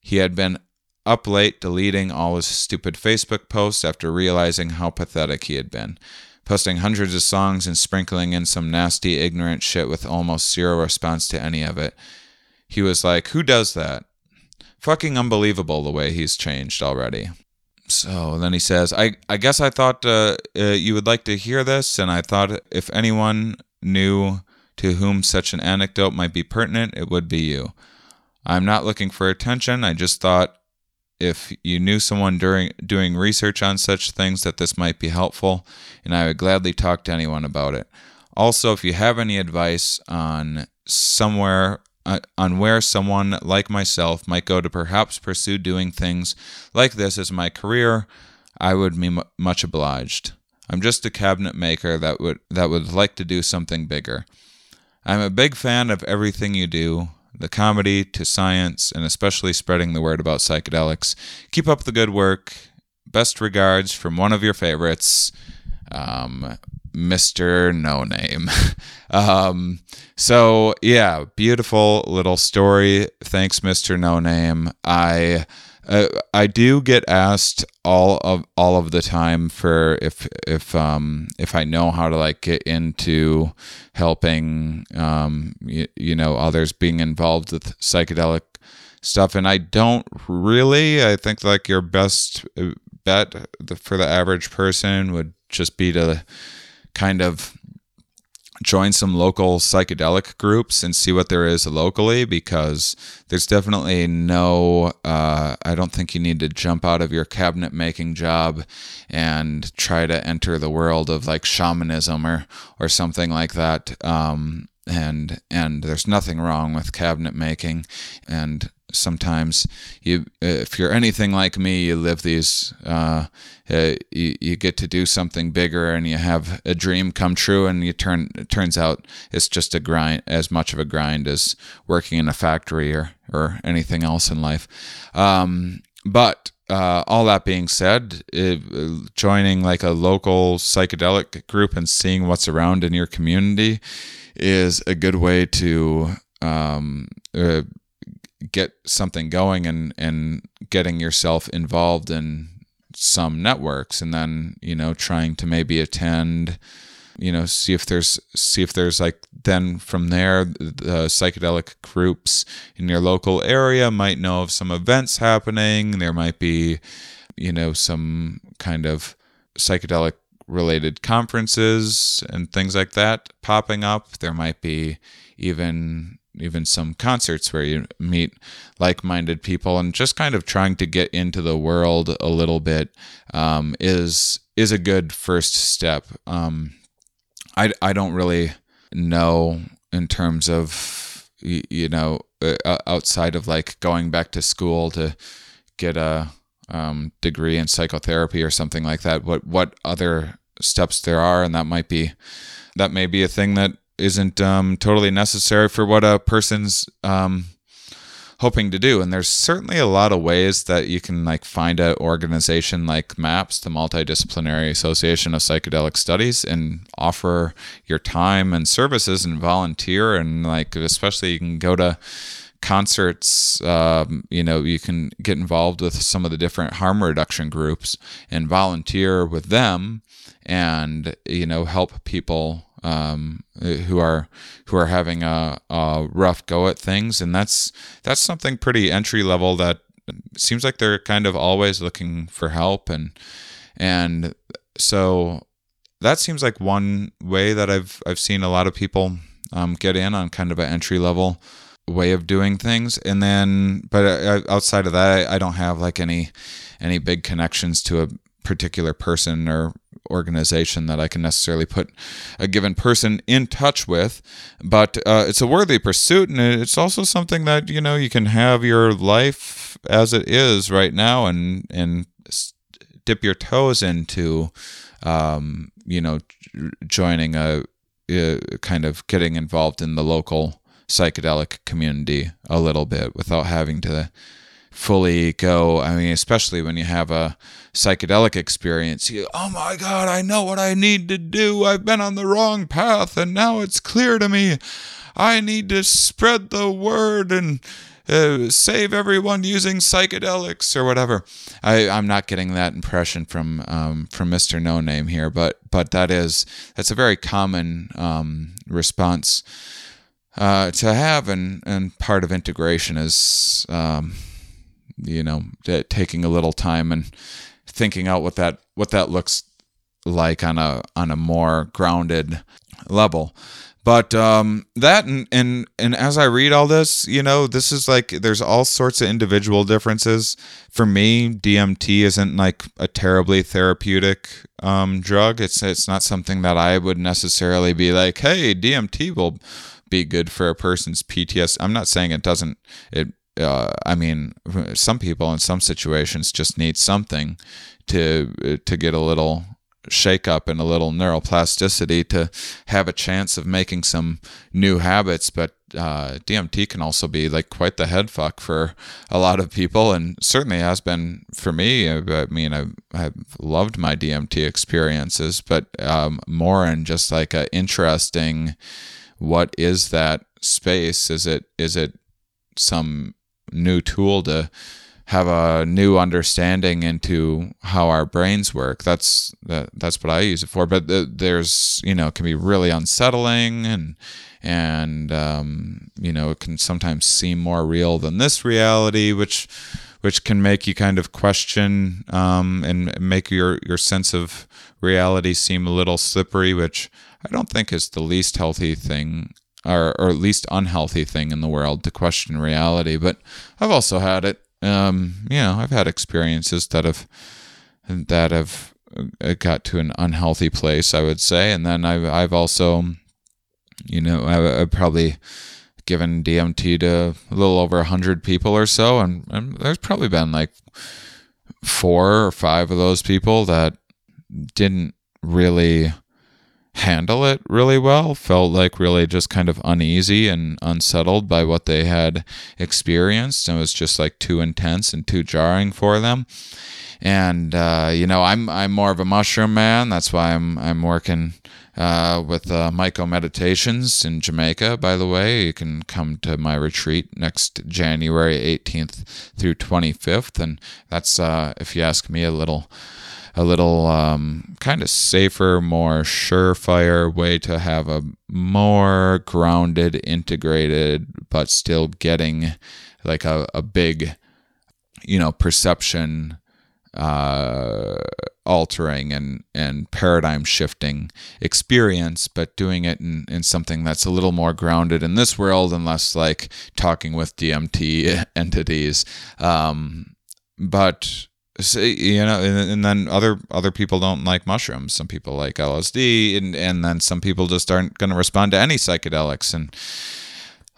He had been up late deleting all his stupid Facebook posts after realizing how pathetic he had been, posting hundreds of songs and sprinkling in some nasty, ignorant shit with almost zero response to any of it. He was like, Who does that? Fucking unbelievable the way he's changed already. So then he says, I, I guess I thought uh, uh, you would like to hear this, and I thought if anyone knew to whom such an anecdote might be pertinent, it would be you. I'm not looking for attention. I just thought if you knew someone during doing research on such things that this might be helpful, and I would gladly talk to anyone about it. Also, if you have any advice on somewhere uh, on where someone like myself might go to perhaps pursue doing things like this as my career, I would be much obliged. I'm just a cabinet maker that would that would like to do something bigger. I'm a big fan of everything you do, the comedy to science, and especially spreading the word about psychedelics. Keep up the good work. Best regards from one of your favorites, um, Mr. No Name. um, so yeah, beautiful little story. Thanks, Mr. No Name. I uh, I do get asked all of all of the time for if if um if I know how to like get into helping um you, you know others being involved with psychedelic stuff and I don't really I think like your best uh, bet for the average person would just be to kind of join some local psychedelic groups and see what there is locally because there's definitely no uh, i don't think you need to jump out of your cabinet making job and try to enter the world of like shamanism or or something like that. Um, and and there's nothing wrong with cabinet making and sometimes you if you're anything like me you live these uh, uh, you, you get to do something bigger and you have a dream come true and you turn it turns out it's just a grind as much of a grind as working in a factory or or anything else in life. Um, but uh, all that being said, it, joining like a local psychedelic group and seeing what's around in your community is a good way to um, uh, get something going and and getting yourself involved in some networks and then you know trying to maybe attend you know see if there's see if there's like then from there the psychedelic groups in your local area might know of some events happening. There might be you know some kind of psychedelic related conferences and things like that popping up. There might be even even some concerts where you meet like-minded people and just kind of trying to get into the world a little bit um, is is a good first step. Um, I I don't really know in terms of you know uh, outside of like going back to school to get a um, degree in psychotherapy or something like that. What what other steps there are, and that might be that may be a thing that isn't um, totally necessary for what a person's um, hoping to do. And there's certainly a lot of ways that you can like find an organization like MAPS, the Multidisciplinary Association of Psychedelic Studies, and offer your time and services and volunteer. And like, especially you can go to concerts um, you know you can get involved with some of the different harm reduction groups and volunteer with them and you know help people um, who are who are having a, a, rough go at things, and that's that's something pretty entry level that seems like they're kind of always looking for help, and and so that seems like one way that I've I've seen a lot of people um, get in on kind of an entry level way of doing things. And then but outside of that I don't have like any any big connections to a particular person or organization that I can necessarily put a given person in touch with, but uh, it's a worthy pursuit, and it's also something that you know you can have your life as it is right now, and and dip your toes into, um, you know, joining a, a kind of getting involved in the local psychedelic community a little bit without having to fully go. I mean, especially when you have a psychedelic experience, you, oh my God, I know what I need to do. I've been on the wrong path and now it's clear to me. I need to spread the word and uh, save everyone using psychedelics or whatever. I, I'm not getting that impression from um, from Mr. No Name here, but but that is that's a very common um, response uh, to have, and and part of integration is um, you know, taking a little time and thinking out what that what that looks like on a on a more grounded level. But um, that and, and and as I read all this, you know, this is like there's all sorts of individual differences. For me, DMT isn't like a terribly therapeutic um, drug. It's it's not something that I would necessarily be like, hey, DMT will be good for a person's PTSD. I'm not saying it doesn't. It uh, I mean, some people in some situations just need something to to get a little shake up and a little neuroplasticity to have a chance of making some new habits. But uh, DMT can also be like quite the head fuck for a lot of people, and certainly has been for me. I mean, I've, I've loved my DMT experiences, but um, more in just like a interesting. What is that space? Is it is it some new tool to have a new understanding into how our brains work. That's that, that's what I use it for. But the, there's you know it can be really unsettling and and um, you know it can sometimes seem more real than this reality, which which can make you kind of question um, and make your your sense of reality seem a little slippery, which I don't think is the least healthy thing or, or at least unhealthy thing in the world to question reality. But I've also had it. Um, you know, I've had experiences that have that have uh, got to an unhealthy place, I would say, and then I've I've also, you know, I, I've probably given DMT to a little over hundred people or so, and, and there's probably been like four or five of those people that didn't really handle it really well, felt like really just kind of uneasy and unsettled by what they had experienced. And it was just like too intense and too jarring for them. And uh, you know, I'm I'm more of a mushroom man. That's why I'm I'm working uh, with uh, Myco Meditations in Jamaica. By the way, you can come to my retreat next January 18th through 25th, and that's uh, if you ask me a little a little um, kind of safer, more surefire way to have a more grounded, integrated, but still getting like a, a big, you know, perception uh, altering and, and paradigm shifting experience, but doing it in, in something that's a little more grounded in this world and less like talking with DMT entities. Um, but you know and, and, then other other people don't like mushrooms some people like lsd and and then some people just aren't going to respond to any psychedelics and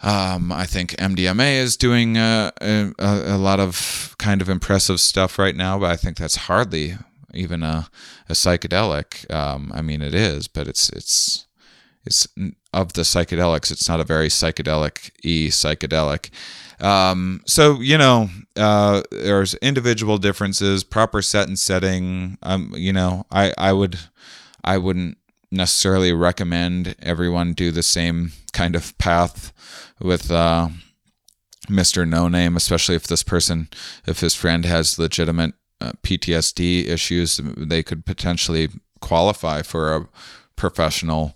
um, I think MDMA is doing a, a, a, lot of kind of impressive stuff right now, but I think that's hardly even a, a psychedelic. Um, I mean, it is, but it's it's it's of the psychedelics. It's not a very psychedelic e psychedelic. Um, so you know, uh, there's individual differences, proper set and setting. Um, you know, I I would I wouldn't necessarily recommend everyone do the same kind of path with uh, Mr. No Name, especially if this person, if his friend has legitimate uh, PTSD issues, they could potentially qualify for a professional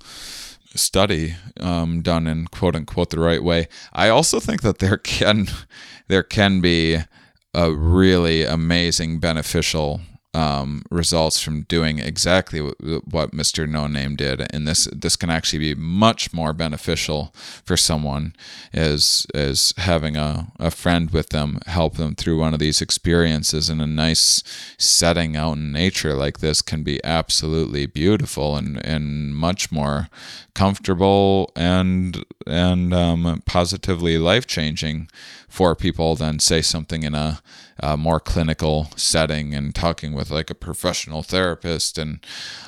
study um, done in quote unquote the right way. I also think that there can there can be a really amazing beneficial um, results from doing exactly what, Mr. No Name did, and this this can actually be much more beneficial for someone as as having a, a friend with them help them through one of these experiences in a nice setting out in nature like this can be absolutely beautiful and and much more comfortable and and um, positively life changing for people than say something in a, a, more clinical setting and talking with like a professional therapist and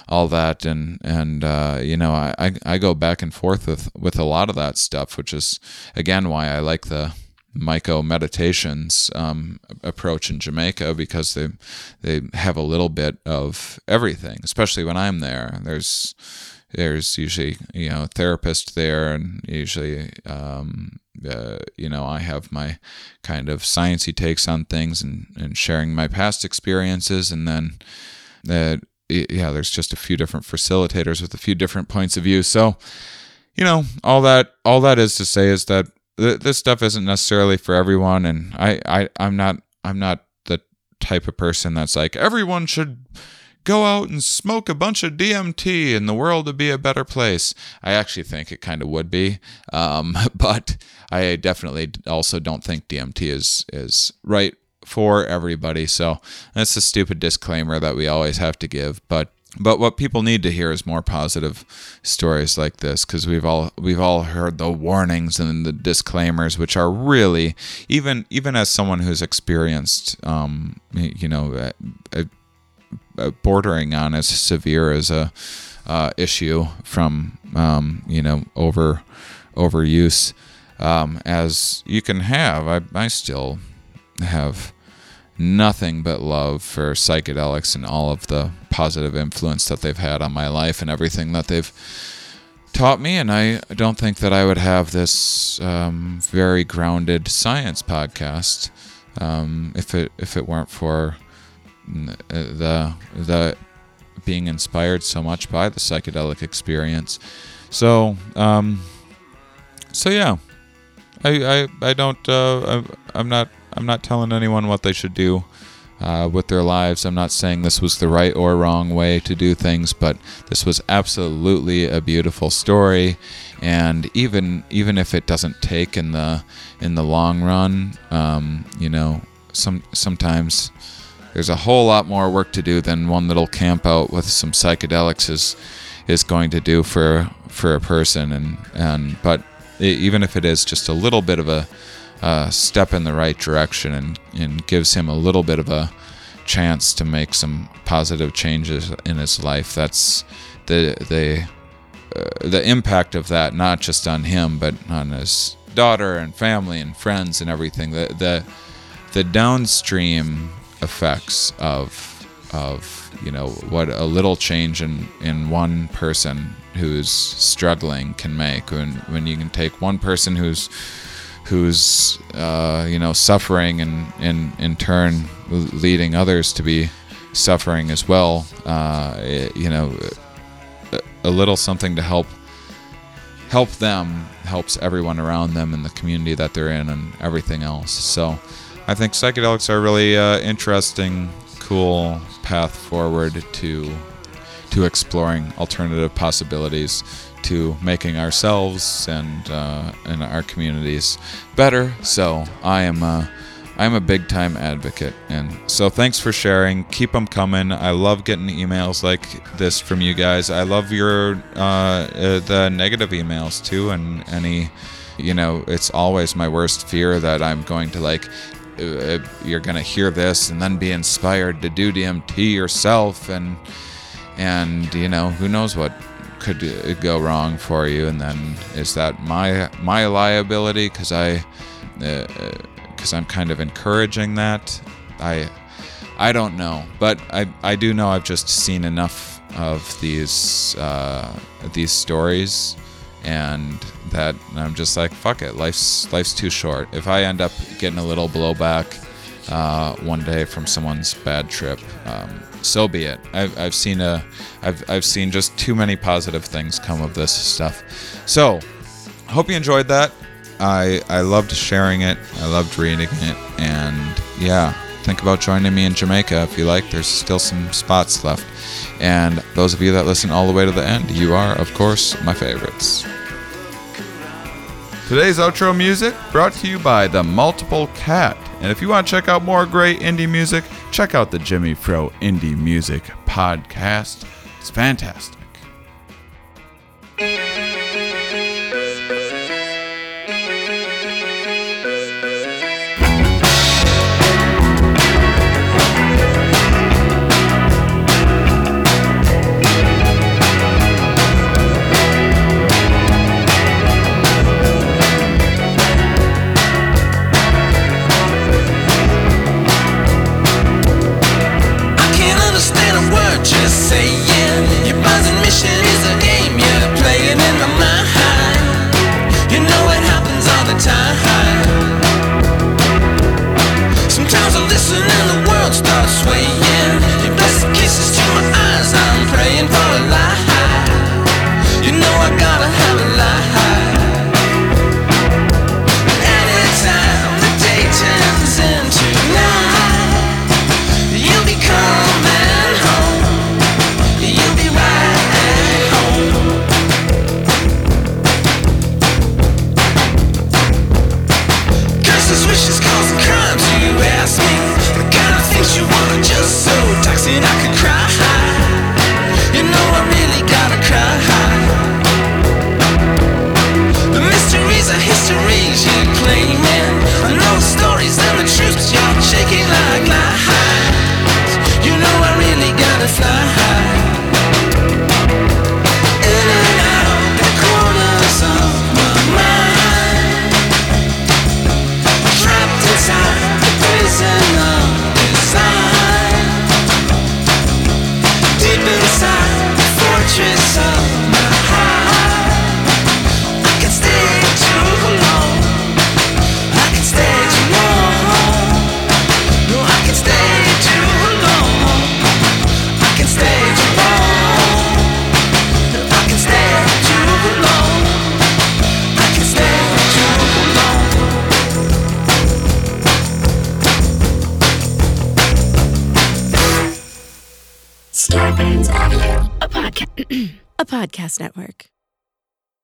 all that. And and uh, you know I, I go back and forth with with a lot of that stuff which is again why I like the Myco meditations um, approach in Jamaica because they they have a little bit of everything especially when I'm there. There's there's usually you know a therapist there and usually um, uh, you know i have my kind of sciencey takes on things and, and sharing my past experiences. And then uh, yeah there's just a few different facilitators with a few different points of view. So you know all that all that is to say is that th- this stuff isn't necessarily for everyone. And I, I i'm not i'm not the type of person that's like everyone should go out and smoke a bunch of DMT and the world would be a better place. I actually think it kind of would be, um, but I definitely also don't think DMT is is right for everybody. So that's a stupid disclaimer that we always have to give, but. But what people need to hear is more positive stories like this because we've all we've all heard the warnings and the disclaimers, which are really even even as someone who's experienced, um, you know, a, uh, bordering on as severe as a uh, issue from um, you know over overuse um, as you can have. I, I still have nothing but love for psychedelics and all of the positive influence that they've had on my life and everything that they've taught me. And I don't think that I would have this um, very grounded science podcast um, if it if it weren't for the the being inspired so much by the psychedelic experience. So um, so yeah, I I, I don't uh, I, I'm not I'm not telling anyone what they should do uh, with their lives. I'm not saying this was the right or wrong way to do things, but this was absolutely a beautiful story. And even even if it doesn't take in the in the long run, um, you know, some sometimes there's a whole lot more work to do than one little camp out with some psychedelics is is going to do for for a person. And and but even if it is just a little bit of a step in the right direction and, and gives him a little bit of a chance to make some positive changes in his life. That's the the uh, the impact of that, not just on him, but on his daughter and family and friends and everything. The the the downstream effects of of you know what a little change in in one person who's struggling can make when when you can take one person who's who's uh, you know suffering and in in turn leading others to be suffering as well. Uh, it, you know, a, little something to help help them helps everyone around them and the community that they're in and everything else. So, I think psychedelics are really uh, interesting, cool path forward to to exploring alternative possibilities to making ourselves and uh, and our communities better. So I am a, I'm a big time advocate, and so thanks for sharing. Keep them coming. I love getting emails like this from you guys. I love your uh, uh, the negative emails too, and any. You know, it's always my worst fear that I'm going to like uh, you're gonna hear this and then be inspired to do DMT yourself and and you know who knows what could go wrong for you. And then is that my my liability? Because i because uh, i'm kind of encouraging that. I i don't know. But i i do know i've just seen enough of these uh, these stories and that i'm just like fuck it life's life's too short if i end up getting a little blowback uh, one day from someone's bad trip um, so be it. I've, I've seen a, I've, I've seen just too many positive things come of this stuff. So, hope you enjoyed that. I I loved sharing it. I loved reading it, and yeah, think about joining me in Jamaica if you like. There's still some spots left, and those of you that listen all the way to the end, you are of course my favorites. Today's outro music brought to you by the Multiple Cat. And if you want to check out more great indie music, check out the Jimmy Fro Indie Music Podcast. It's fantastic. A podcast network.